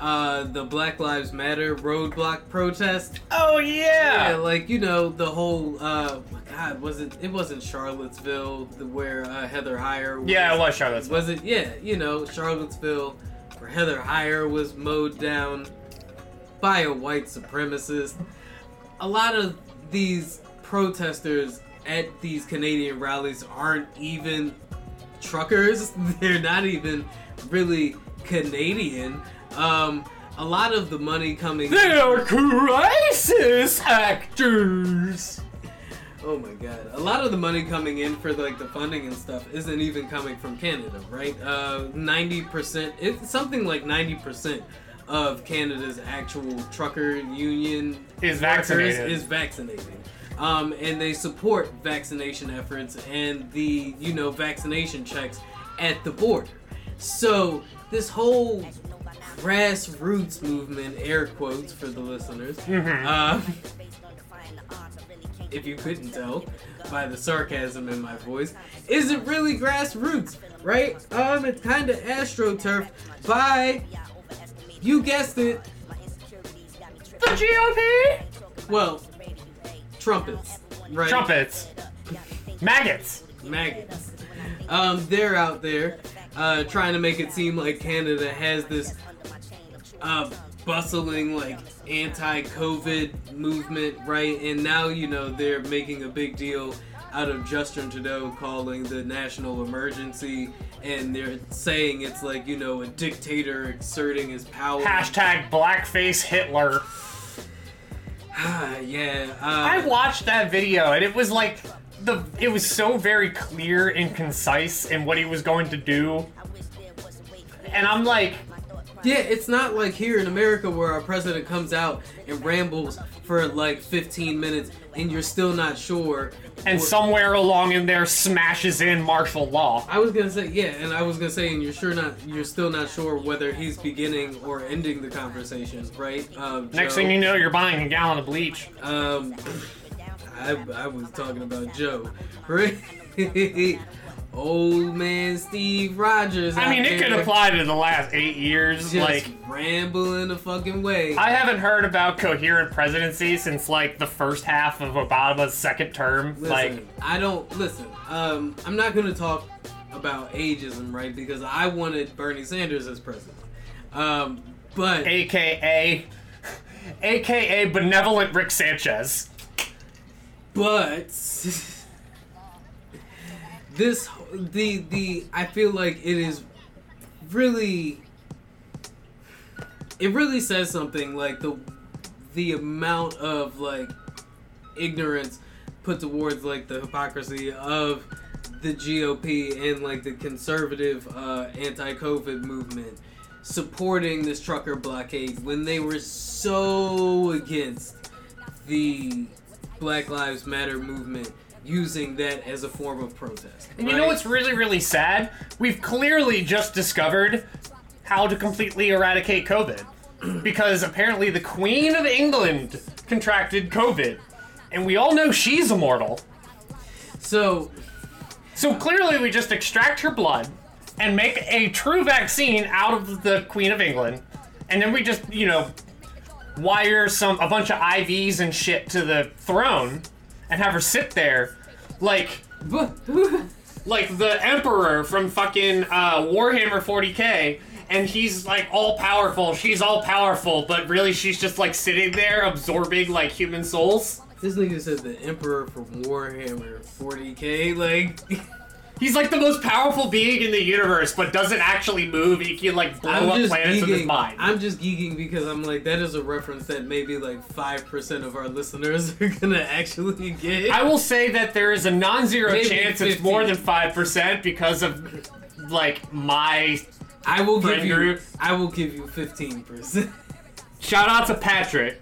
uh, the Black Lives Matter roadblock protest. Oh Yeah, yeah. like you know the whole. Uh, God, was it? It wasn't Charlottesville where uh, Heather Heyer. Was, Yeah, it was Charlottesville. Was it? Yeah, you know Charlottesville, where Heather Heyer was mowed down by a white supremacist. A lot of these protesters at these Canadian rallies aren't even truckers. [laughs] They're not even really Canadian. Um, a lot of the money coming. They're crisis actors. Oh my god. A lot of the money coming in for like the funding and stuff isn't even coming from Canada, right? Uh 90% it's something like 90% of Canada's actual trucker union Is vaccinated. is vaccinated. Um, and they support vaccination efforts and the, you know, vaccination checks at the border. So this whole grassroots movement, air quotes for the listeners, uh, if you couldn't tell by the sarcasm in my voice, isn't really grassroots, right? Um, it's kind of astroturf by, you guessed it, The GOP. well, trumpets, right? Trumpets. Maggots. maggots. Um, they're out there uh, trying to make it seem like Canada has this uh, bustling, like, anti COVID movement, right? And now, you know, they're making a big deal out of Justin Trudeau calling the national emergency, and they're saying it's like, you know, a dictator exerting his power. Hashtag blackface Hitler. [sighs] yeah. Uh, I watched that video and it was like the it was so very clear and concise in what he was going to do. And I'm like, Yeah, it's not like here in America where our president comes out and rambles for like 15 minutes and you're still not sure. and somewhere along in there smashes in martial law. I was gonna say yeah, and I was gonna say, and you're sure not, you're still not sure whether he's beginning or ending the conversation, right? Um, Next thing you know, you're buying a gallon of bleach. um, [laughs] I, I was talking about Joe, [laughs] right? Old man Steve Rogers. I mean, it could apply to the last eight years. Just like, rambling a fucking way. I haven't heard about coherent presidency since like the first half of Obama's second term. Listen, like, I don't listen. Um, I'm not gonna talk about ageism, right? Because I wanted Bernie Sanders as president. Um, but AKA, AKA [laughs] benevolent Rick Sanchez. but [laughs] this the the I feel like it is really it really says something like the the amount of like ignorance put towards like the hypocrisy of the GOP and like the conservative uh, anti-COVID movement supporting this trucker blockade when they were so against the Black Lives Matter movement using that as a form of protest. And you know what's really, really sad? We've clearly just discovered how to completely eradicate COVID. [clears throat] because apparently the Queen of England contracted COVID. And we all know she's immortal. So So clearly we just extract her blood and make a true vaccine out of the Queen of England. And then we just, you know, wire some a bunch of IVs and shit to the throne and have her sit there like like the emperor from fucking uh, Warhammer 40k, and he's like all powerful. She's all powerful, but really she's just like sitting there absorbing like human souls. this nigga said the Emperor from Warhammer 40k. Like [laughs] He's like the most powerful being in the universe, but doesn't actually move. He can like blow I'm up just planets with his geeking. mind. I'm just geeking because I'm like that is a reference that maybe like five percent of our listeners [laughs] are gonna actually get. I will say that there is a non-zero Maybe chance it's more than five percent because of like my I will give you. group. I will give you fifteen percent. [laughs] shout out to Patrick.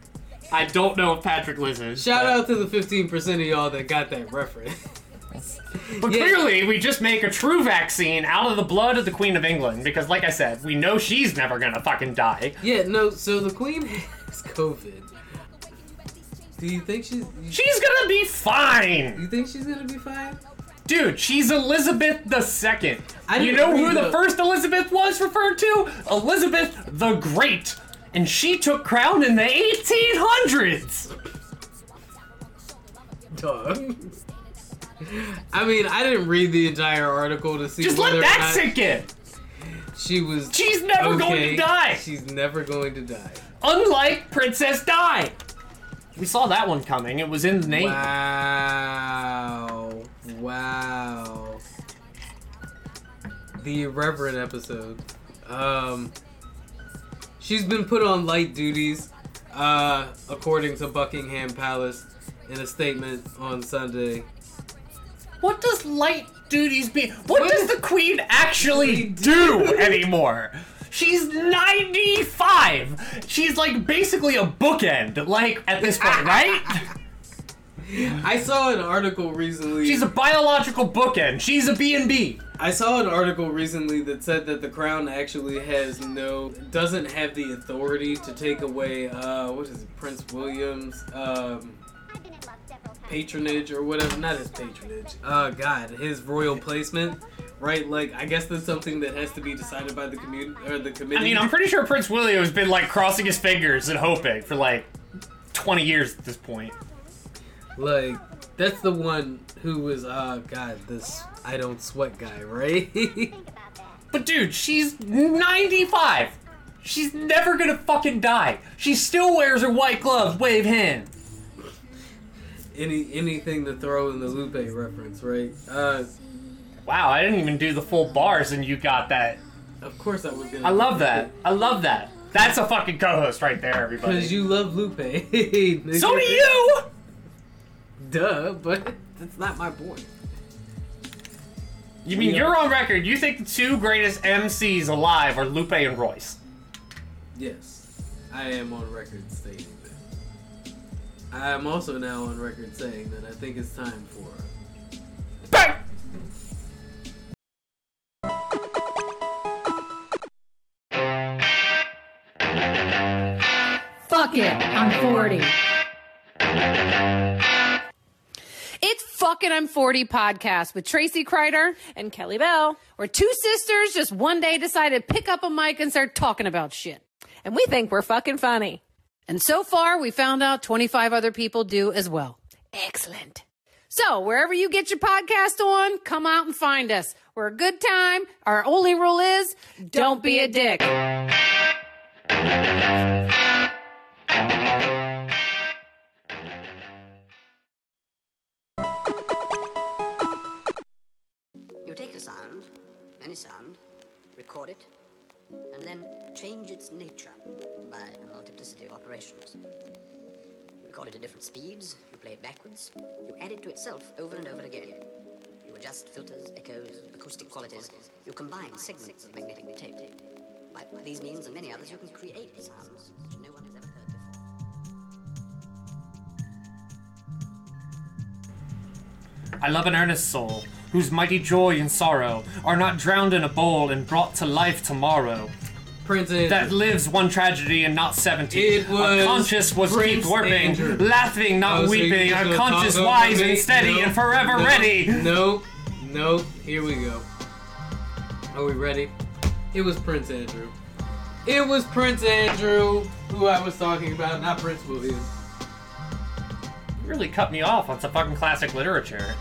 I don't know if Patrick listens. Shout but- out to the fifteen percent of y'all that got that reference. But Yeah. clearly, we just make a true vaccine out of the blood of the Queen of England because, like I said, we know she's never gonna fucking die. yeah, no. So the Queen [laughs] has COVID. Do you think she's? You, She's gonna be fine, you think she's gonna be fine? dude. She's Elizabeth II. I You know who the the- first Elizabeth was referred to? Elizabeth the Great, and she took crown in the 1800s. Dog. [laughs] I mean, I didn't read the entire article to see Just let that sink in. she was. She's never going to die. She's never going to die. Unlike Princess Di. We saw that one coming. It was in the name. Wow. Wow. The irreverent episode. Um She's been put on light duties, uh, according to Buckingham Palace in a statement on Sunday. What does light duties mean? What does the queen actually do anymore? She's 95. She's like basically a bookend, like at this point, [laughs] right? I saw an article recently. She's a biological bookend. She's a B&B. I saw an article recently that said that the crown actually has no doesn't have the authority to take away uh what is it Prince William's um patronage or whatever not his patronage Oh god his royal placement right like I guess that's something that has to be decided by the community or the committee I mean, I'm pretty sure Prince William has been like crossing his fingers and hoping for like 20 years at this point. like that's the one who was uh god this I don't sweat guy right [laughs] But dude, she's 95. She's never gonna fucking die. She still wears her white gloves, wave hands. Any anything to throw in the Lupe reference right uh Wow, I didn't even do the full bars and you got that. Of course, I was gonna. I love that. I love that. That's a fucking co-host right there, everybody. Because you love Lupe. [laughs] so do you. Duh, but that's not my point. You mean Yeah. you're on record? You think the two greatest MCs alive are Lupe and Royce? Yes, I am on record stating. I am also now on record saying that I think it's time for. Bang! Fuck it. I'm 40. It's fucking Fucking I'm 40 podcast with Tracy Kreider and Kelly Bell. We're two sisters just one day decided to pick up a mic and start talking about shit. And we think we're fucking funny. And so far, we found out 25 other people do as well. Excellent. So, wherever you get your podcast on, come out and find us. We're a good time. Our only rule is don't be a dick. You change its nature by a multiplicity of operations. You record it at different speeds, you play it backwards, you add it to itself over and over again. You adjust filters, echoes, acoustic qualities, you combine segments of magnetically taped. By, by these means and many others, you can create sounds which no one has ever heard before. I love an earnest soul, whose mighty joy and sorrow are not drowned in a bowl and brought to life tomorrow. Prince Andrew. That lives one tragedy and not seventy. It was Our conscious was Prince keep warping, Andrew. laughing, not Oh, weeping. just Our gonna conscious wise and steady Nope. and forever Nope. ready. Nope. Nope. Here we go. Are we ready? It was Prince Andrew. It was Prince Andrew who I was talking about, not Prince William. You really cut me off on some fucking classic literature.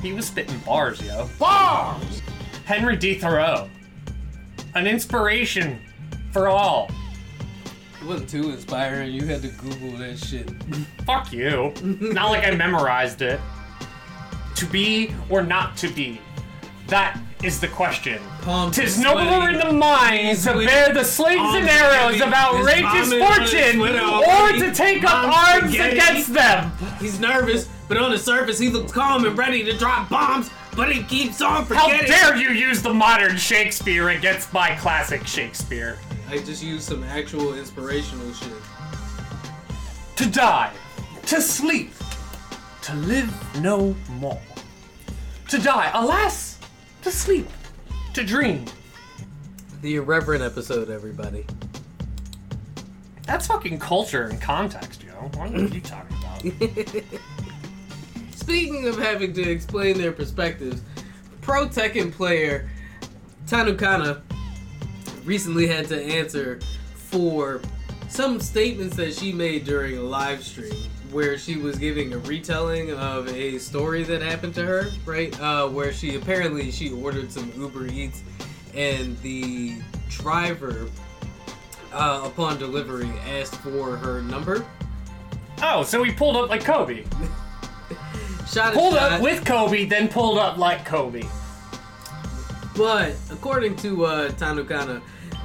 He was spitting bars, yo. Bars! Henry D. Thoreau. An inspiration for all. It wasn't too inspiring. You had to Google that shit. [laughs] Fuck you. not like I memorized it. To be or not to be? That is the question. Tis nobler in the mind to bear the slings and arrows of outrageous His vomit on his fortune, or to take up arms against them. He's nervous, but on the surface he looks calm and ready to drop bombs, but he keeps on How dare you use the modern Shakespeare against my classic Shakespeare? I just used some actual inspirational shit. To die, to sleep, to live no more. To die, alas, to sleep, to dream. The irreverent episode, everybody. That's fucking culture and context, yo. What are you talking about? [laughs] Speaking of having to explain their perspectives, pro Tekken player Tanukana recently had to answer for some statements that she made during a live stream where she was giving a retelling of a story that happened to her, right? Uh, where she apparently she ordered some Uber Eats and the driver uh, upon delivery asked for her number. Oh, so he pulled up like Kobe. [laughs] Shot Pulled shot. up with Kobe, then pulled up like Kobe. But according to uh, Tanukana,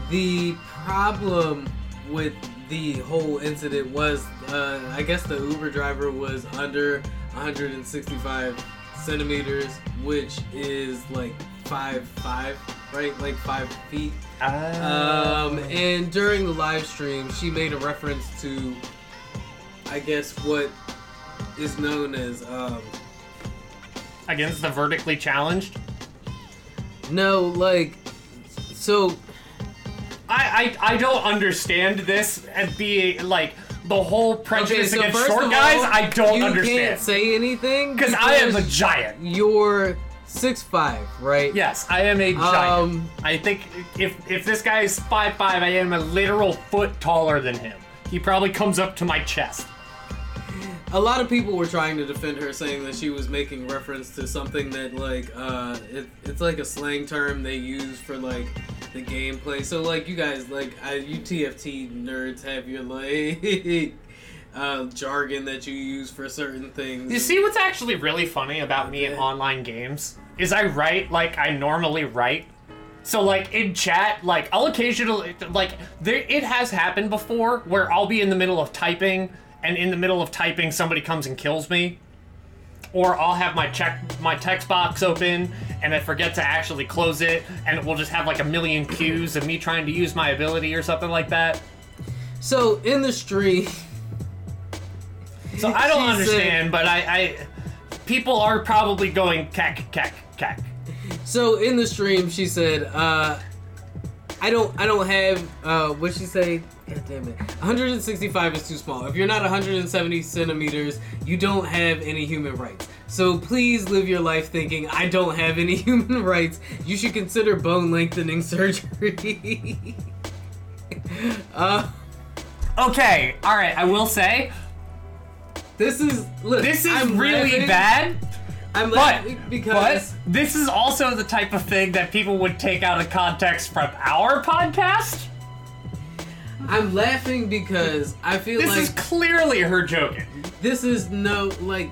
the problem with the whole incident was, uh, I guess the Uber driver was under 165 centimeters, which is like five five, right? Like five feet. Um, and during the live stream, she made a reference to, I guess, what is known as um, Against the vertically challenged? no, like, so I, I I don't understand this and be like the whole prejudice so against short guys. I don't you understand. can't say anything because I am a giant. You're six five, right? Yes, I am a giant. Um, I think if if this guy is five five, I am a literal foot taller than him. He probably comes up to my chest. A lot of people were trying to defend her, saying that she was making reference to something that, like, uh, it, it's like a slang term they use for like the gameplay. So, like, you guys, like, I, you TFT nerds have your like [laughs] uh, jargon that you use for certain things. You see what's actually really funny about me in online games is I write like I normally write. So like in chat, like I'll occasionally like there it has happened before where I'll be in the middle of typing and in the middle of typing somebody comes and kills me. Or I'll have my check my text box open and I forget to actually close it and it will just have like a million cues of me trying to use my ability or something like that. So in the stream, So I don't understand, but I, I people are probably going cack cack cack. So in the stream, she said, uh, I don't I don't have uh what she say? God damn it. 165 is too small. If you're not 170 centimeters, you don't have any human rights. So please live your life thinking I don't have any [laughs] human rights. You should consider bone lengthening [laughs] surgery. [laughs] uh Okay, all right. I will say this is look, this is I'm really laughing- bad. I'm But, laughing because but this is also the type of thing that people would take out of context from our podcast. I'm laughing because I feel This like this is clearly her joking. this is no like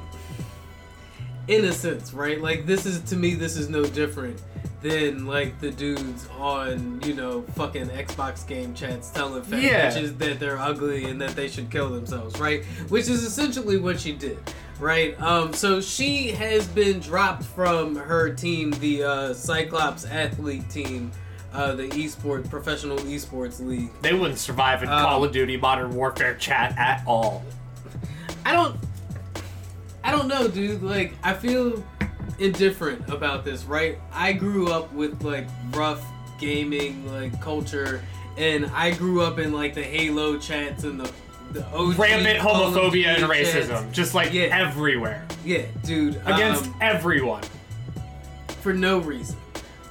innocence, right? Like this is to me this is no different than like the dudes on, you know, fucking Xbox game chats telling fat Yeah. bitches that they're ugly and that they should kill themselves, right? Which is essentially what she did. Right, um, so she has been dropped from her team, the uh, Cyclops athlete team, uh, the esports professional esports league. They wouldn't survive in Um, Call of Duty Modern Warfare chat at all. I don't I don't know, dude. Like I feel indifferent about this, right? I grew up with like rough gaming like culture and I grew up in like the Halo chats and the the OG Rampant homophobia and racism, just like Yeah. everywhere, Yeah, dude. against um, everyone. for no reason.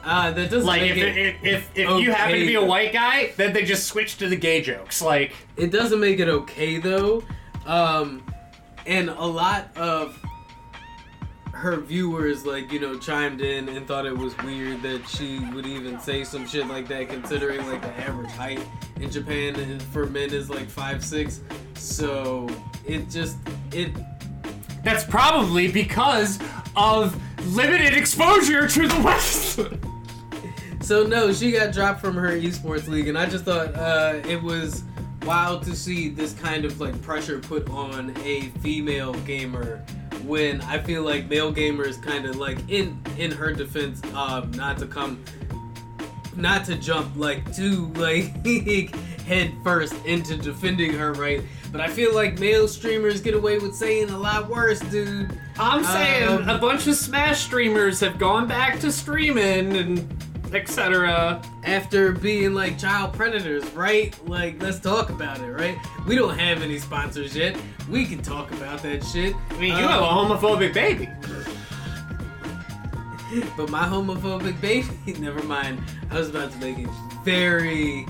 Uh that doesn't Like if it, if if, if you happen to be a white guy, then they just switch to the gay jokes. Like it doesn't make it okay though um and a lot of her viewers like you know chimed in and thought it was weird that she would even say some shit like that considering like the average height in japan for men is like five six so it just it that's probably because of limited exposure to the West. [laughs] So no, she got dropped from her esports league, and I just thought uh, it was wild to see this kind of like pressure put on a female gamer when I feel like male gamers kind of like in in her defense, um not to come, not to jump like too [laughs] like head first into defending her, right? But I feel like male streamers get away with saying a lot worse, dude. I'm saying Um, a bunch of Smash streamers have gone back to streaming and etc. after being like child predators, right? Like, let's talk about it, right? We don't have any sponsors yet. We can talk about that shit. I mean, you have a um, homophobic baby. But my homophobic baby, [laughs] never mind. I was about to make a very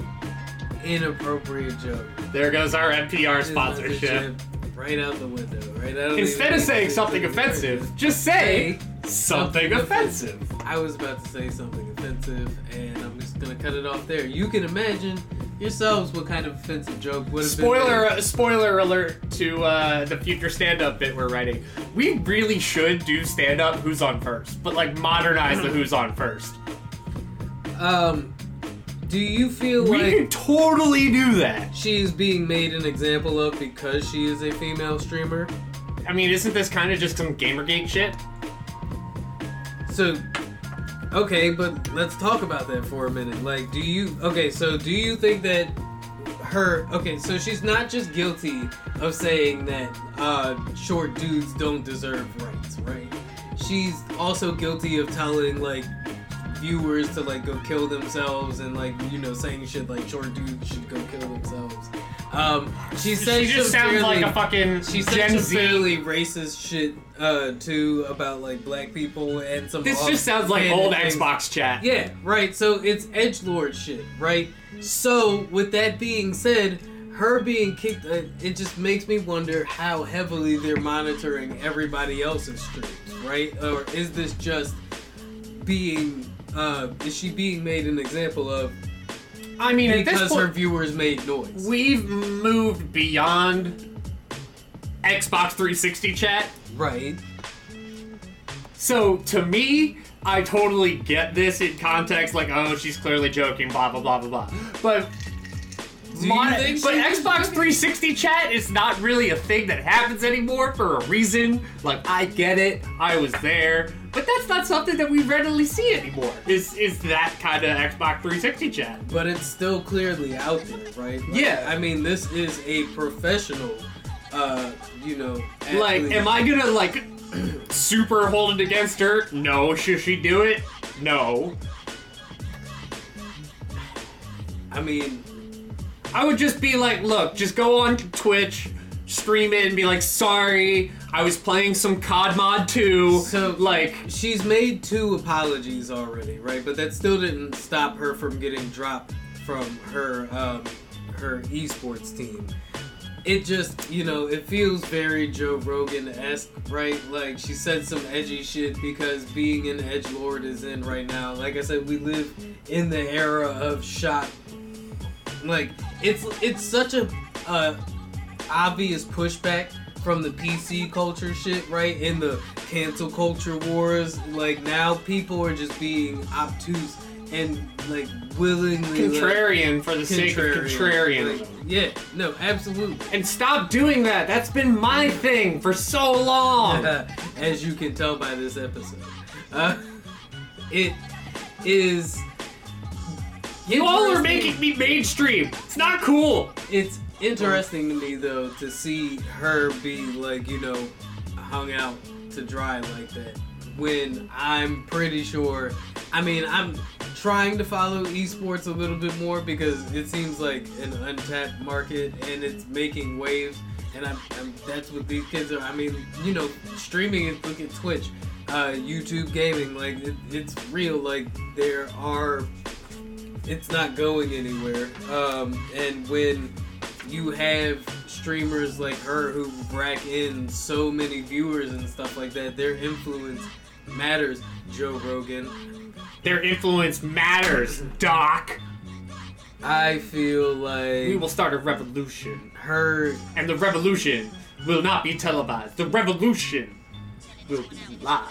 inappropriate joke. There goes our NPR sponsorship. Right out the window, right out Instead of saying something offensive, just say something offensive. I was about to say something offensive, and I'm just gonna cut it off there. You can imagine yourselves what kind of offensive joke would have been. Spoiler uh, spoiler alert to uh, the future stand-up bit we're writing. We really should do stand-up who's on first, but like modernize the [clears throat] who's on first. Um, do you feel We like could totally do that. she is being made an example of because she is a female streamer? I mean, isn't this kind of just some Gamergate shit? So, okay, but let's talk about that for a minute. Like, do you, okay, so do you think that her, okay, so she's not just guilty of saying that uh, short dudes don't deserve rights, right? She's also guilty of telling, like, viewers to, like, go kill themselves and, like, you know, saying shit like short dudes should go kill themselves. Um, she says She just sounds like a fucking she said Gen some racist shit uh, too about like black people and some. This just sounds like old things. Xbox chat. Yeah, right. So it's edge lord shit, right? So with that being said, her being kicked, uh, it just makes me wonder how heavily they're monitoring everybody else's streams, right? Or is this just being? Uh, is she being made an example of I mean, at this because her viewers made noise? we've moved beyond Xbox 360 chat. Right. So to me, I totally get this in context, like, oh, she's clearly joking, blah blah blah blah blah. But Do you my- think but she Xbox 360 chat is not really a thing that happens anymore for a reason. Like I get it, I was there, but that's not something that we readily see anymore. Is is that kind of Xbox 360 chat? but it's still clearly out there, right? Like, Yeah. I mean, this is a professional, uh, you know. Like, am I gonna like [clears throat] super hold it against her? No. Should she do it? No. I mean, I would just be like, look, just go on Twitch, stream it, and be like, sorry, I was playing some COD Mod 2. So, like, she's made two apologies already, right? But that still didn't stop her from getting dropped from her um, her esports team. It just, you know, it feels very Joe Rogan esque, right? Like she said some edgy shit because being an edge lord is in right now. Like I said, we live in the era of shot. Like it's it's such a uh, obvious pushback from the PC culture shit, right? In the cancel culture wars, like now people are just being obtuse and like willingly like, contrarian for the sake of contrarian. like, yeah, no, absolutely. And stop doing that. That's been my thing for so long. [laughs] As you can tell by this episode, uh, [laughs] it is. You all are making me mainstream. It's not cool. It's interesting to me though to see her be like you know hung out to dry like that when I'm pretty sure. I mean, I'm trying to follow esports a little bit more because it seems like an untapped market and it's making waves. And I'm, I'm that's what these kids are. I mean, you know, streaming it. Look at Twitch, uh, YouTube gaming. Like it, it's real. Like there are it's not going anywhere. Um, and when you have streamers like her who rack in so many viewers and stuff like that, their influence matters. Joe Rogan. Their influence matters, Doc. I feel like We will start a revolution. her. And the revolution will not be televised. The revolution will be live.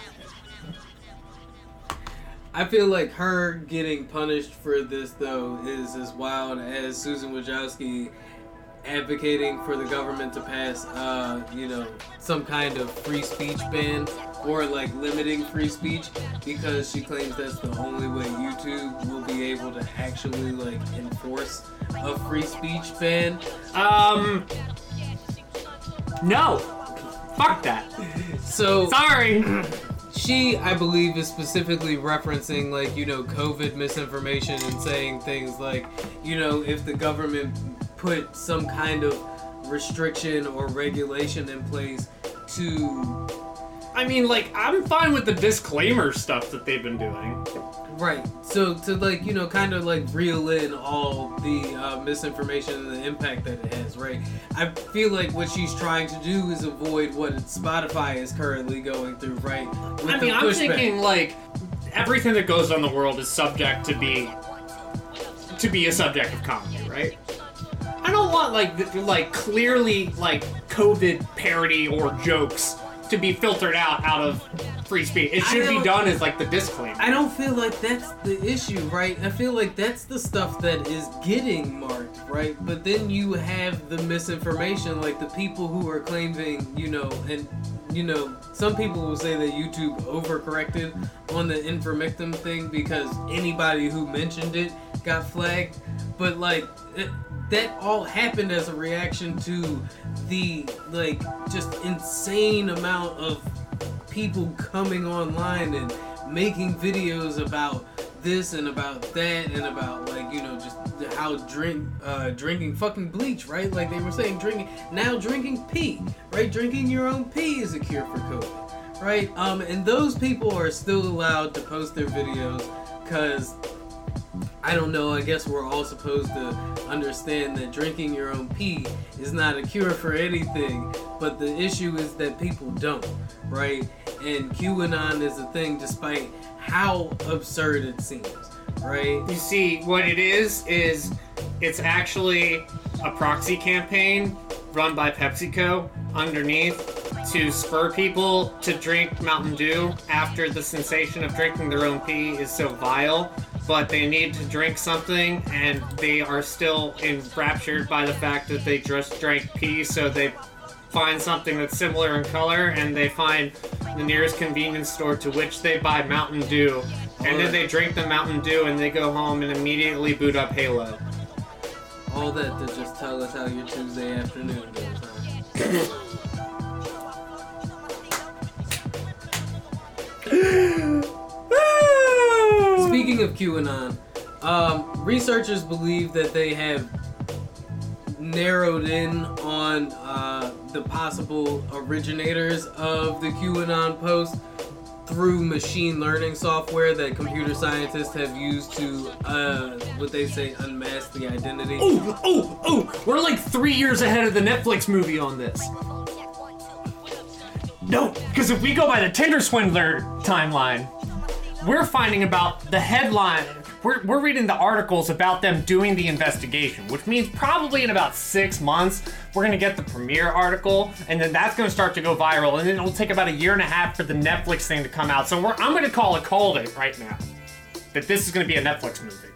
I feel like her getting punished for this though is as wild as Susan Wojcicki advocating for the government to pass, uh, you know, some kind of free speech ban or like limiting free speech because she claims that's the only way YouTube will be able to actually like enforce a free speech ban. Um. No. Fuck that. [laughs] So Sorry. [clears throat] she i believe is specifically referencing like you know covid misinformation and saying things like you know if the government put some kind of restriction or regulation in place to I mean, like, I'm fine with the disclaimer stuff that they've been doing. right so to like you know kind of like reel in all the uh, misinformation and the impact that it has right i feel like what she's trying to do is avoid what spotify is currently going through right I mean, I'm thinking like everything that goes on the world is subject to be to be a subject of comedy, right? I don't want like th- like clearly like COVID parody or jokes to be filtered out out of free speech. It should be done as like the disclaimer. I don't feel like that's the issue, right? I feel like that's the stuff that is getting marked, right? But then you have the misinformation, like the people who are claiming, you know, and you know, some people will say that YouTube overcorrected on the ivermectin thing because anybody who mentioned it got flagged. But like it, that all happened as a reaction to the like just insane amount of people coming online and making videos about this and about that and about like you know just how drink uh drinking fucking bleach right? Like they were saying drinking now drinking pee right? Drinking your own pee is a cure for covid right? Um and those people are still allowed to post their videos because I don't know. I guess we're all supposed to understand that drinking your own pee is not a cure for anything. But the issue is that people don't, right? And QAnon is a thing despite how absurd it seems, right? You see, what it is is it's actually a proxy campaign run by PepsiCo underneath to spur people to drink Mountain Dew after the sensation of drinking their own pee is so vile. But they need to drink something, and they are still enraptured by the fact that they just drank pee, so they find something that's similar in color, and they find the nearest convenience store to which they buy Mountain Dew, and then they drink the Mountain Dew, and they go home and immediately boot up Halo. All that to just tell us how your Tuesday afternoon goes, huh? [laughs] Speaking of QAnon, Um, researchers believe that they have narrowed in on uh, the possible originators of the QAnon post through machine learning software that computer scientists have used to, uh, what they say, unmask the identity. Oh, oh, oh! We're like three years ahead of the Netflix movie on this. No, because if we go by the Tinder swindler timeline, we're finding about the headline. We're, we're reading the articles about them doing the investigation, which means probably in about six months, we're going to get the premiere article, and then that's going to start to go viral, and then it'll take about a year and a half for the Netflix thing to come out. So we're, I'm going to call it called it right now that this is going to be a Netflix movie.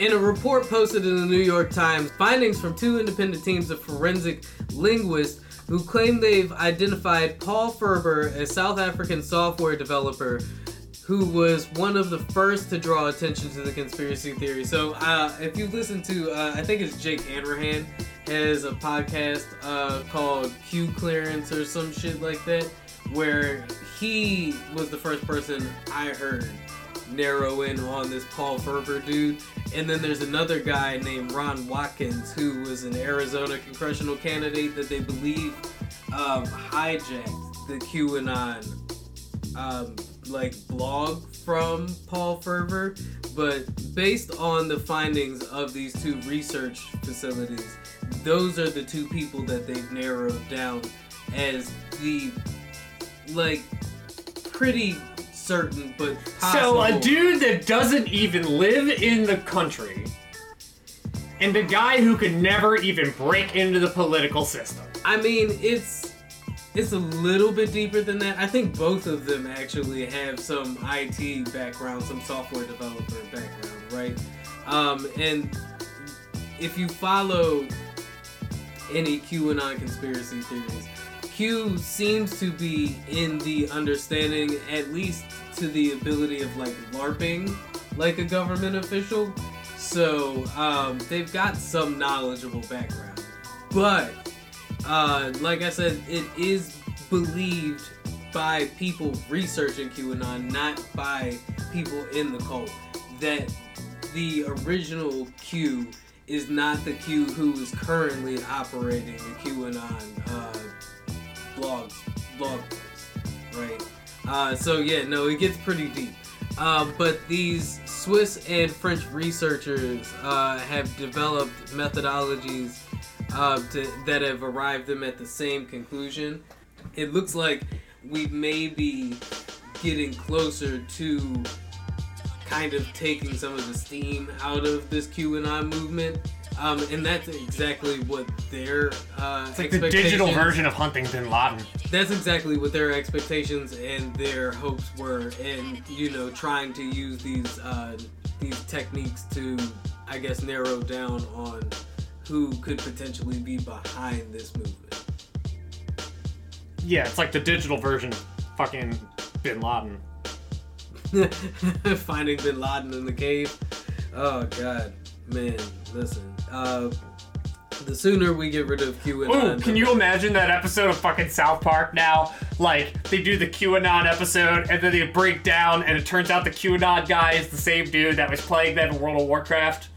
In a report posted in the New York Times, findings from two independent teams of forensic linguists who claim they've identified Paul Furber, a South African software developer who was one of the first to draw attention to the conspiracy theory. So, uh, if you listen to, uh, I think it's Jake Hanrahan has a podcast uh, called Q Clearance or some shit like that, where he was the first person I heard narrow in on this Paul Furber dude. And then there's another guy named Ron Watkins who was an Arizona congressional candidate that they believe um, hijacked the QAnon um, like blog from Paul Furber. But based on the findings of these two research facilities, those are the two people that they've narrowed down as the like pretty certain but So a dude that doesn't even live in the country, and a guy who could never even break into the political system. I mean, it's it's a little bit deeper than that. I think both of them actually have some IT background, some software developer background, right? Um, and if you follow any QAnon conspiracy theories, Q seems to be in the understanding, at least to the ability of like LARPing like a government official. So um, they've got some knowledgeable background. But uh, like I said, it is believed by people researching QAnon, not by people in the cult, that the original Q is not the Q who is currently operating the QAnon uh, blogs, blog posts, right? Uh, so yeah, no, it gets pretty deep. Uh, but these Swiss and French researchers uh, have developed methodologies uh, to, that have arrived them at the same conclusion. It looks like we may be getting closer to kind of taking some of the steam out of this QAnon movement. Um, and that's exactly what their uh, It's like the digital expectations- version of hunting Bin Laden. that's exactly what their expectations and their hopes were, and you know, trying to use these uh, these techniques to, I guess, narrow down on who could potentially be behind this movement. Yeah, it's like the digital version of fucking Bin Laden. [laughs] Finding Bin Laden in the cave. Oh God, man, listen. Uh, the sooner we get rid of QAnon, Ooh, can you imagine that episode of fucking South Park now? Like, they do the QAnon episode, and then they break down, and it turns out the QAnon guy is the same dude that was playing that in World of Warcraft.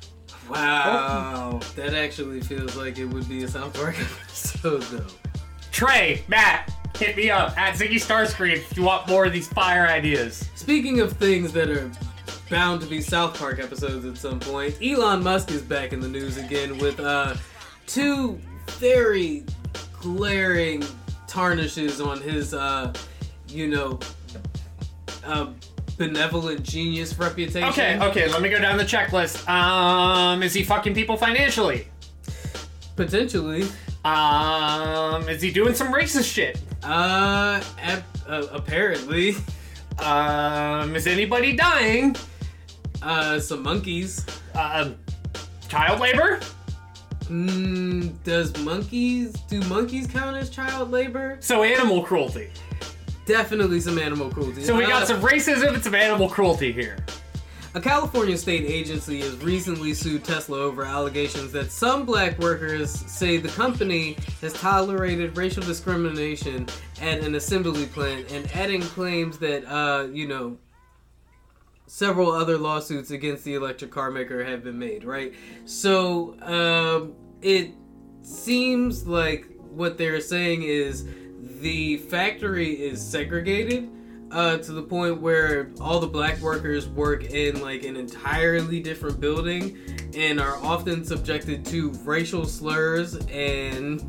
Wow, that actually feels like it would be a South Park [laughs] episode, though. Trey, Matt, hit me up at Ziggy Starscream if you want more of these fire ideas. Speaking of things that are bound to be South Park episodes at some point, Elon Musk is back in the news again with uh, two very glaring tarnishes on his, uh, you know, uh, benevolent genius reputation. Okay, okay, let me go down the checklist. Um, is he fucking people financially? Potentially. Um, is he doing some racist shit? Uh, ap- uh apparently. Um, is anybody dying? Uh, some monkeys. Uh, child labor? Mm, does monkeys do monkeys count as child labor? So animal cruelty. Definitely some animal cruelty. So we Uh, got some racism and some animal cruelty here. A California state agency has recently sued Tesla over allegations that some black workers say the company has tolerated racial discrimination at an assembly plant and adding claims that, uh, you know, several other lawsuits against the electric car maker have been made, right? So um, it seems like what they're saying is the factory is segregated uh, to the point where all the black workers work in like an entirely different building and are often subjected to racial slurs and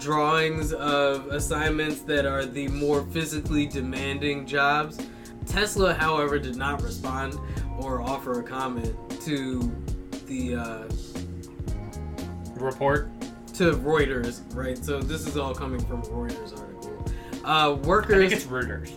drawings of assignments that are the more physically demanding jobs. Tesla, however, did not respond or offer a comment to the uh, Report. to Reuters, right? So this is all coming from a Reuters article. Uh, I workers, think it's Reuters.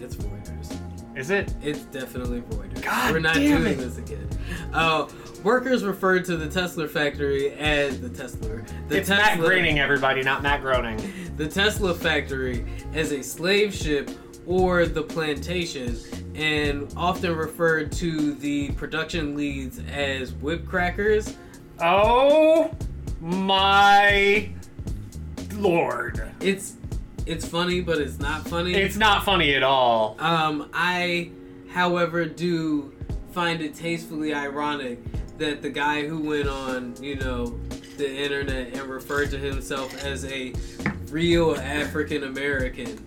it's Reuters. Is it? It's definitely Reuters. God We're not doing it. this again. Uh, workers referred to the Tesla factory as the Tesla. The it's Matt Groening, everybody, not Matt Groening. the Tesla factory as a slave ship or the plantation, and often referred to the production leads as whip crackers. Oh my lord. It's it's funny, but it's not funny. It's not funny at all. Um, I, however, do find it tastefully ironic that the guy who went on, you know, the internet and referred to himself as a real African American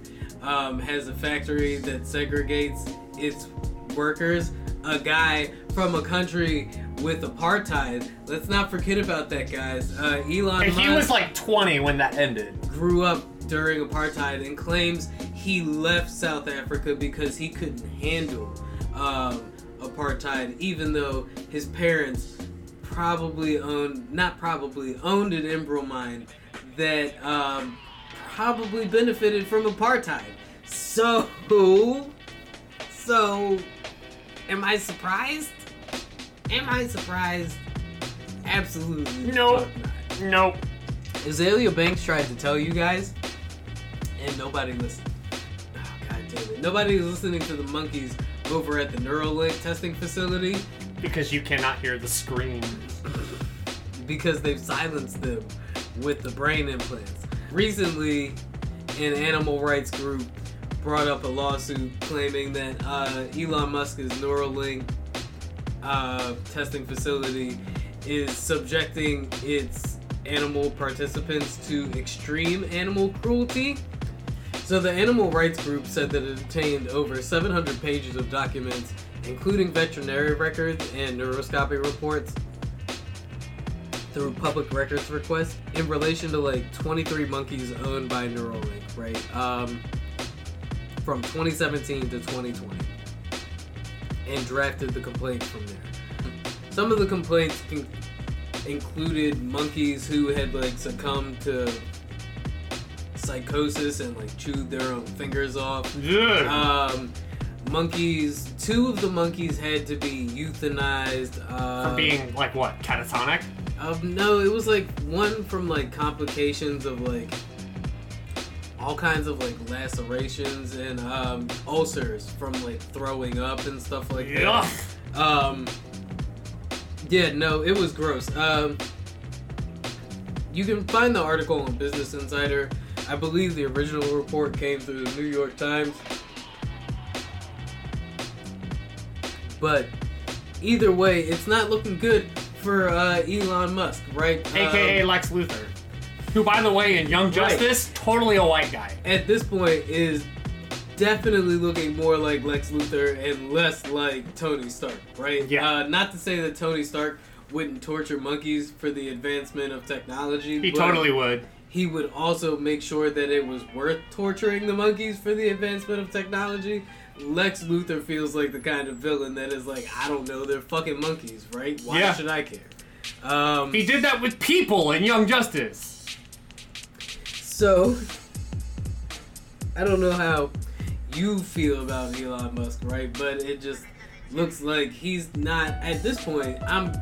um, has a factory that segregates its workers. A guy from a country with apartheid. Let's not forget about that, guys. Uh, Elon And he Musk was like 20 when that ended. grew up during apartheid and claims he left South Africa because he couldn't handle um, apartheid, even though his parents probably owned, not probably, owned an emerald mine that um, probably benefited from apartheid. So, so, am I surprised? Am I surprised? Absolutely. Nope. Nope. Azealia Banks tried to tell you guys, and nobody listened. Oh, God damn it. Nobody was listening to the monkeys over at the Neuralink testing facility Because you cannot hear the scream. because they've silenced them with the brain implants. Recently, an animal rights group brought up a lawsuit claiming that uh, Elon Musk's Neuralink uh, testing facility is subjecting its animal participants to extreme animal cruelty. So the animal rights group said that it obtained over 700 pages of documents, including veterinary records and necropsy reports, through public records requests in relation to like 23 monkeys owned by Neuralink, right? Um, from 2017 to 2020, and drafted the complaints from there. Some of the complaints con- included monkeys who had like succumbed to psychosis and like chewed their own fingers off. Yeah. Um, monkeys. Two of the monkeys had to be euthanized. Uh, For being, like, what, catatonic? um, no, it was like one from like complications of like all kinds of like lacerations and um, ulcers from like throwing up and stuff like Yuck. that. Um, yeah, no, it was gross. Um, you can find the article on Business Insider. I believe the original report came through the New York Times. But either way, it's not looking good for uh, Elon Musk, right? AKA Um, Lex Luthor. Who, by the way, in Young Right. Justice, totally a white guy. at this point is definitely looking more like Lex Luthor and less like Tony Stark, right? Yeah. Uh, not to say that Tony Stark wouldn't torture monkeys for the advancement of technology. He totally would. He would also make sure that it was worth torturing the monkeys for the advancement of technology. Lex Luthor feels like the kind of villain that is like, I don't know, they're fucking monkeys, right? Why Yeah. should I care? Um, He did that with people in Young Justice. So, I don't know how you feel about Elon Musk, right? But it just looks like he's not at this point. I'm.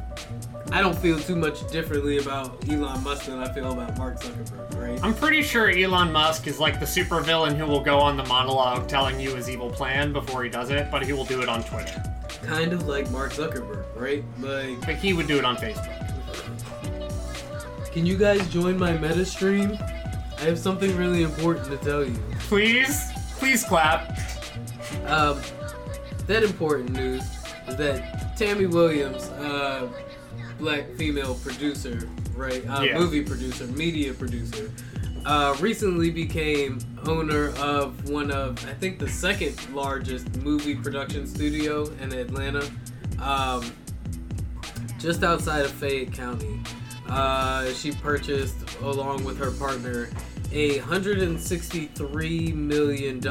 I don't feel too much differently about Elon Musk than I feel about Mark Zuckerberg, right? I'm pretty sure Elon Musk is like the supervillain who will go on the monologue telling you his evil plan before he does it, but he will do it on Twitter. kind of like Mark Zuckerberg, right? Like, But he would do it on Facebook. can you guys join my meta stream? I have something really important to tell you. [laughs] Please? Please clap. Um, that important news is that Tammy Williams, uh, black female producer, right? Uh, Yeah. Movie producer, media producer, uh, recently became owner of one of, I think, the second largest movie production studio in Atlanta, um, just outside of Fayette County. Uh, she purchased, along with her partner, a $163 million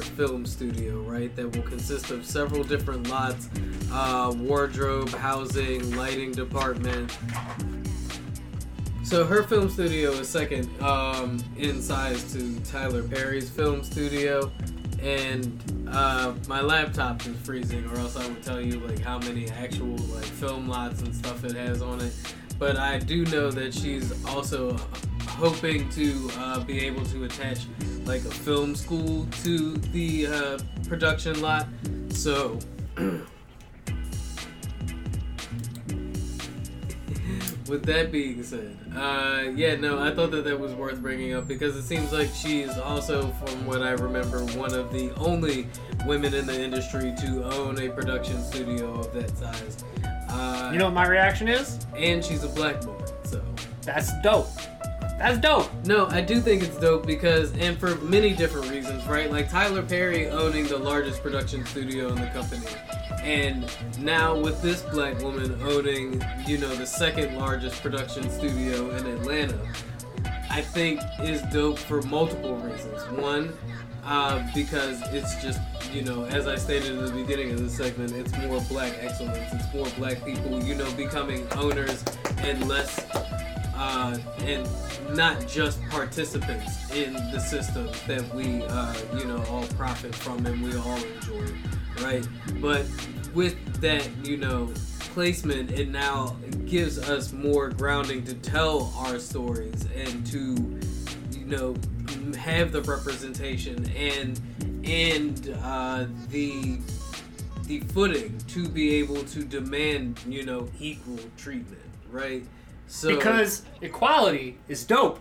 film studio, right? That will consist of several different lots uh, wardrobe, housing, lighting department. So her film studio is second um, in size to Tyler Perry's film studio. And uh, my laptop is freezing, or else I would tell you like how many actual like film lots and stuff it has on it. But I do know that she's also hoping to uh, be able to attach like a film school to the uh, production lot. So [clears throat] with that being said, uh, yeah, no, I thought that that was worth bringing up because it seems like she's also, from what I remember, one of the only women in the industry to own a production studio of that size. Uh, You know what my reaction is? and she's a black woman, so. That's dope. That's dope. No, I do think it's dope because, and for many different reasons, right? Like Tyler Perry owning the largest production studio in the company, and now with this black woman owning, you know, the second largest production studio in Atlanta, I think is dope for multiple reasons. One, uh, because it's just, you know, as I stated at the beginning of this segment, it's more black excellence. It's more black people, you know, becoming owners and less uh, and not just participants in the system that we, uh, you know, all profit from and we all enjoy, right? But with that, you know, placement, it now gives us more grounding to tell our stories and to, you know, have the representation and and uh, the the footing to be able to demand, you know, equal treatment, right? So because equality is dope.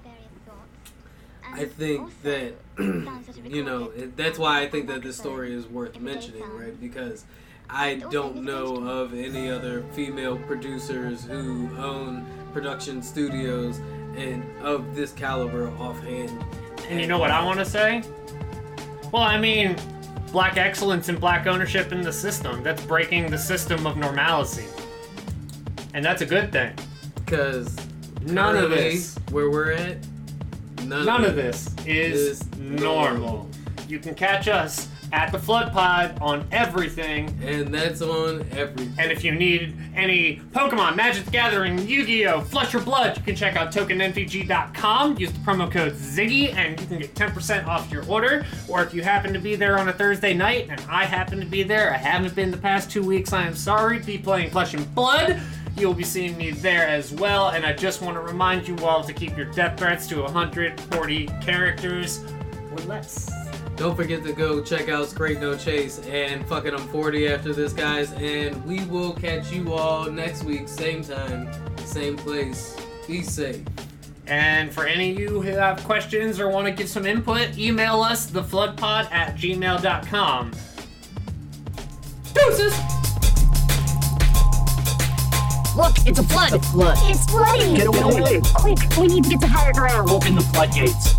I think that [clears throat] you know that's why I think that this story is worth mentioning, right? Because I don't know of any other female producers who own production studios and of this caliber offhand. And you know what I want to say? Well, I mean, black excellence and black ownership in the system. That's breaking the system of normalcy. And that's a good thing. Because None of this. where we're at, none, None of this is is normal. You can catch us at the Flood Pod on everything. and that's on everything. And if you need any Pokemon, Magic the Gathering, Yu-Gi-Oh, Flesh and Blood, you can check out tokenmvg.com. Use the promo code Ziggy, and you can get 10% off your order. Or if you happen to be there on a Thursday night, and I happen to be there, I haven't been the past two weeks. I am sorry. Be playing Flesh and Blood. You'll be seeing me there as well. And I just want to remind you all to keep your death threats to 140 characters or less. Don't forget to go check out Straight No Chase and fucking I'm 40 after this, guys. And we will catch you all next week, same time, same place. Be safe. And for any of you who have questions or want to give some input, email us thefloodpod at gmail.com. Deuces! Look, it's a flood. It's flood. It's flooding. Get away. Quick, we need to get to higher ground. Open the floodgates.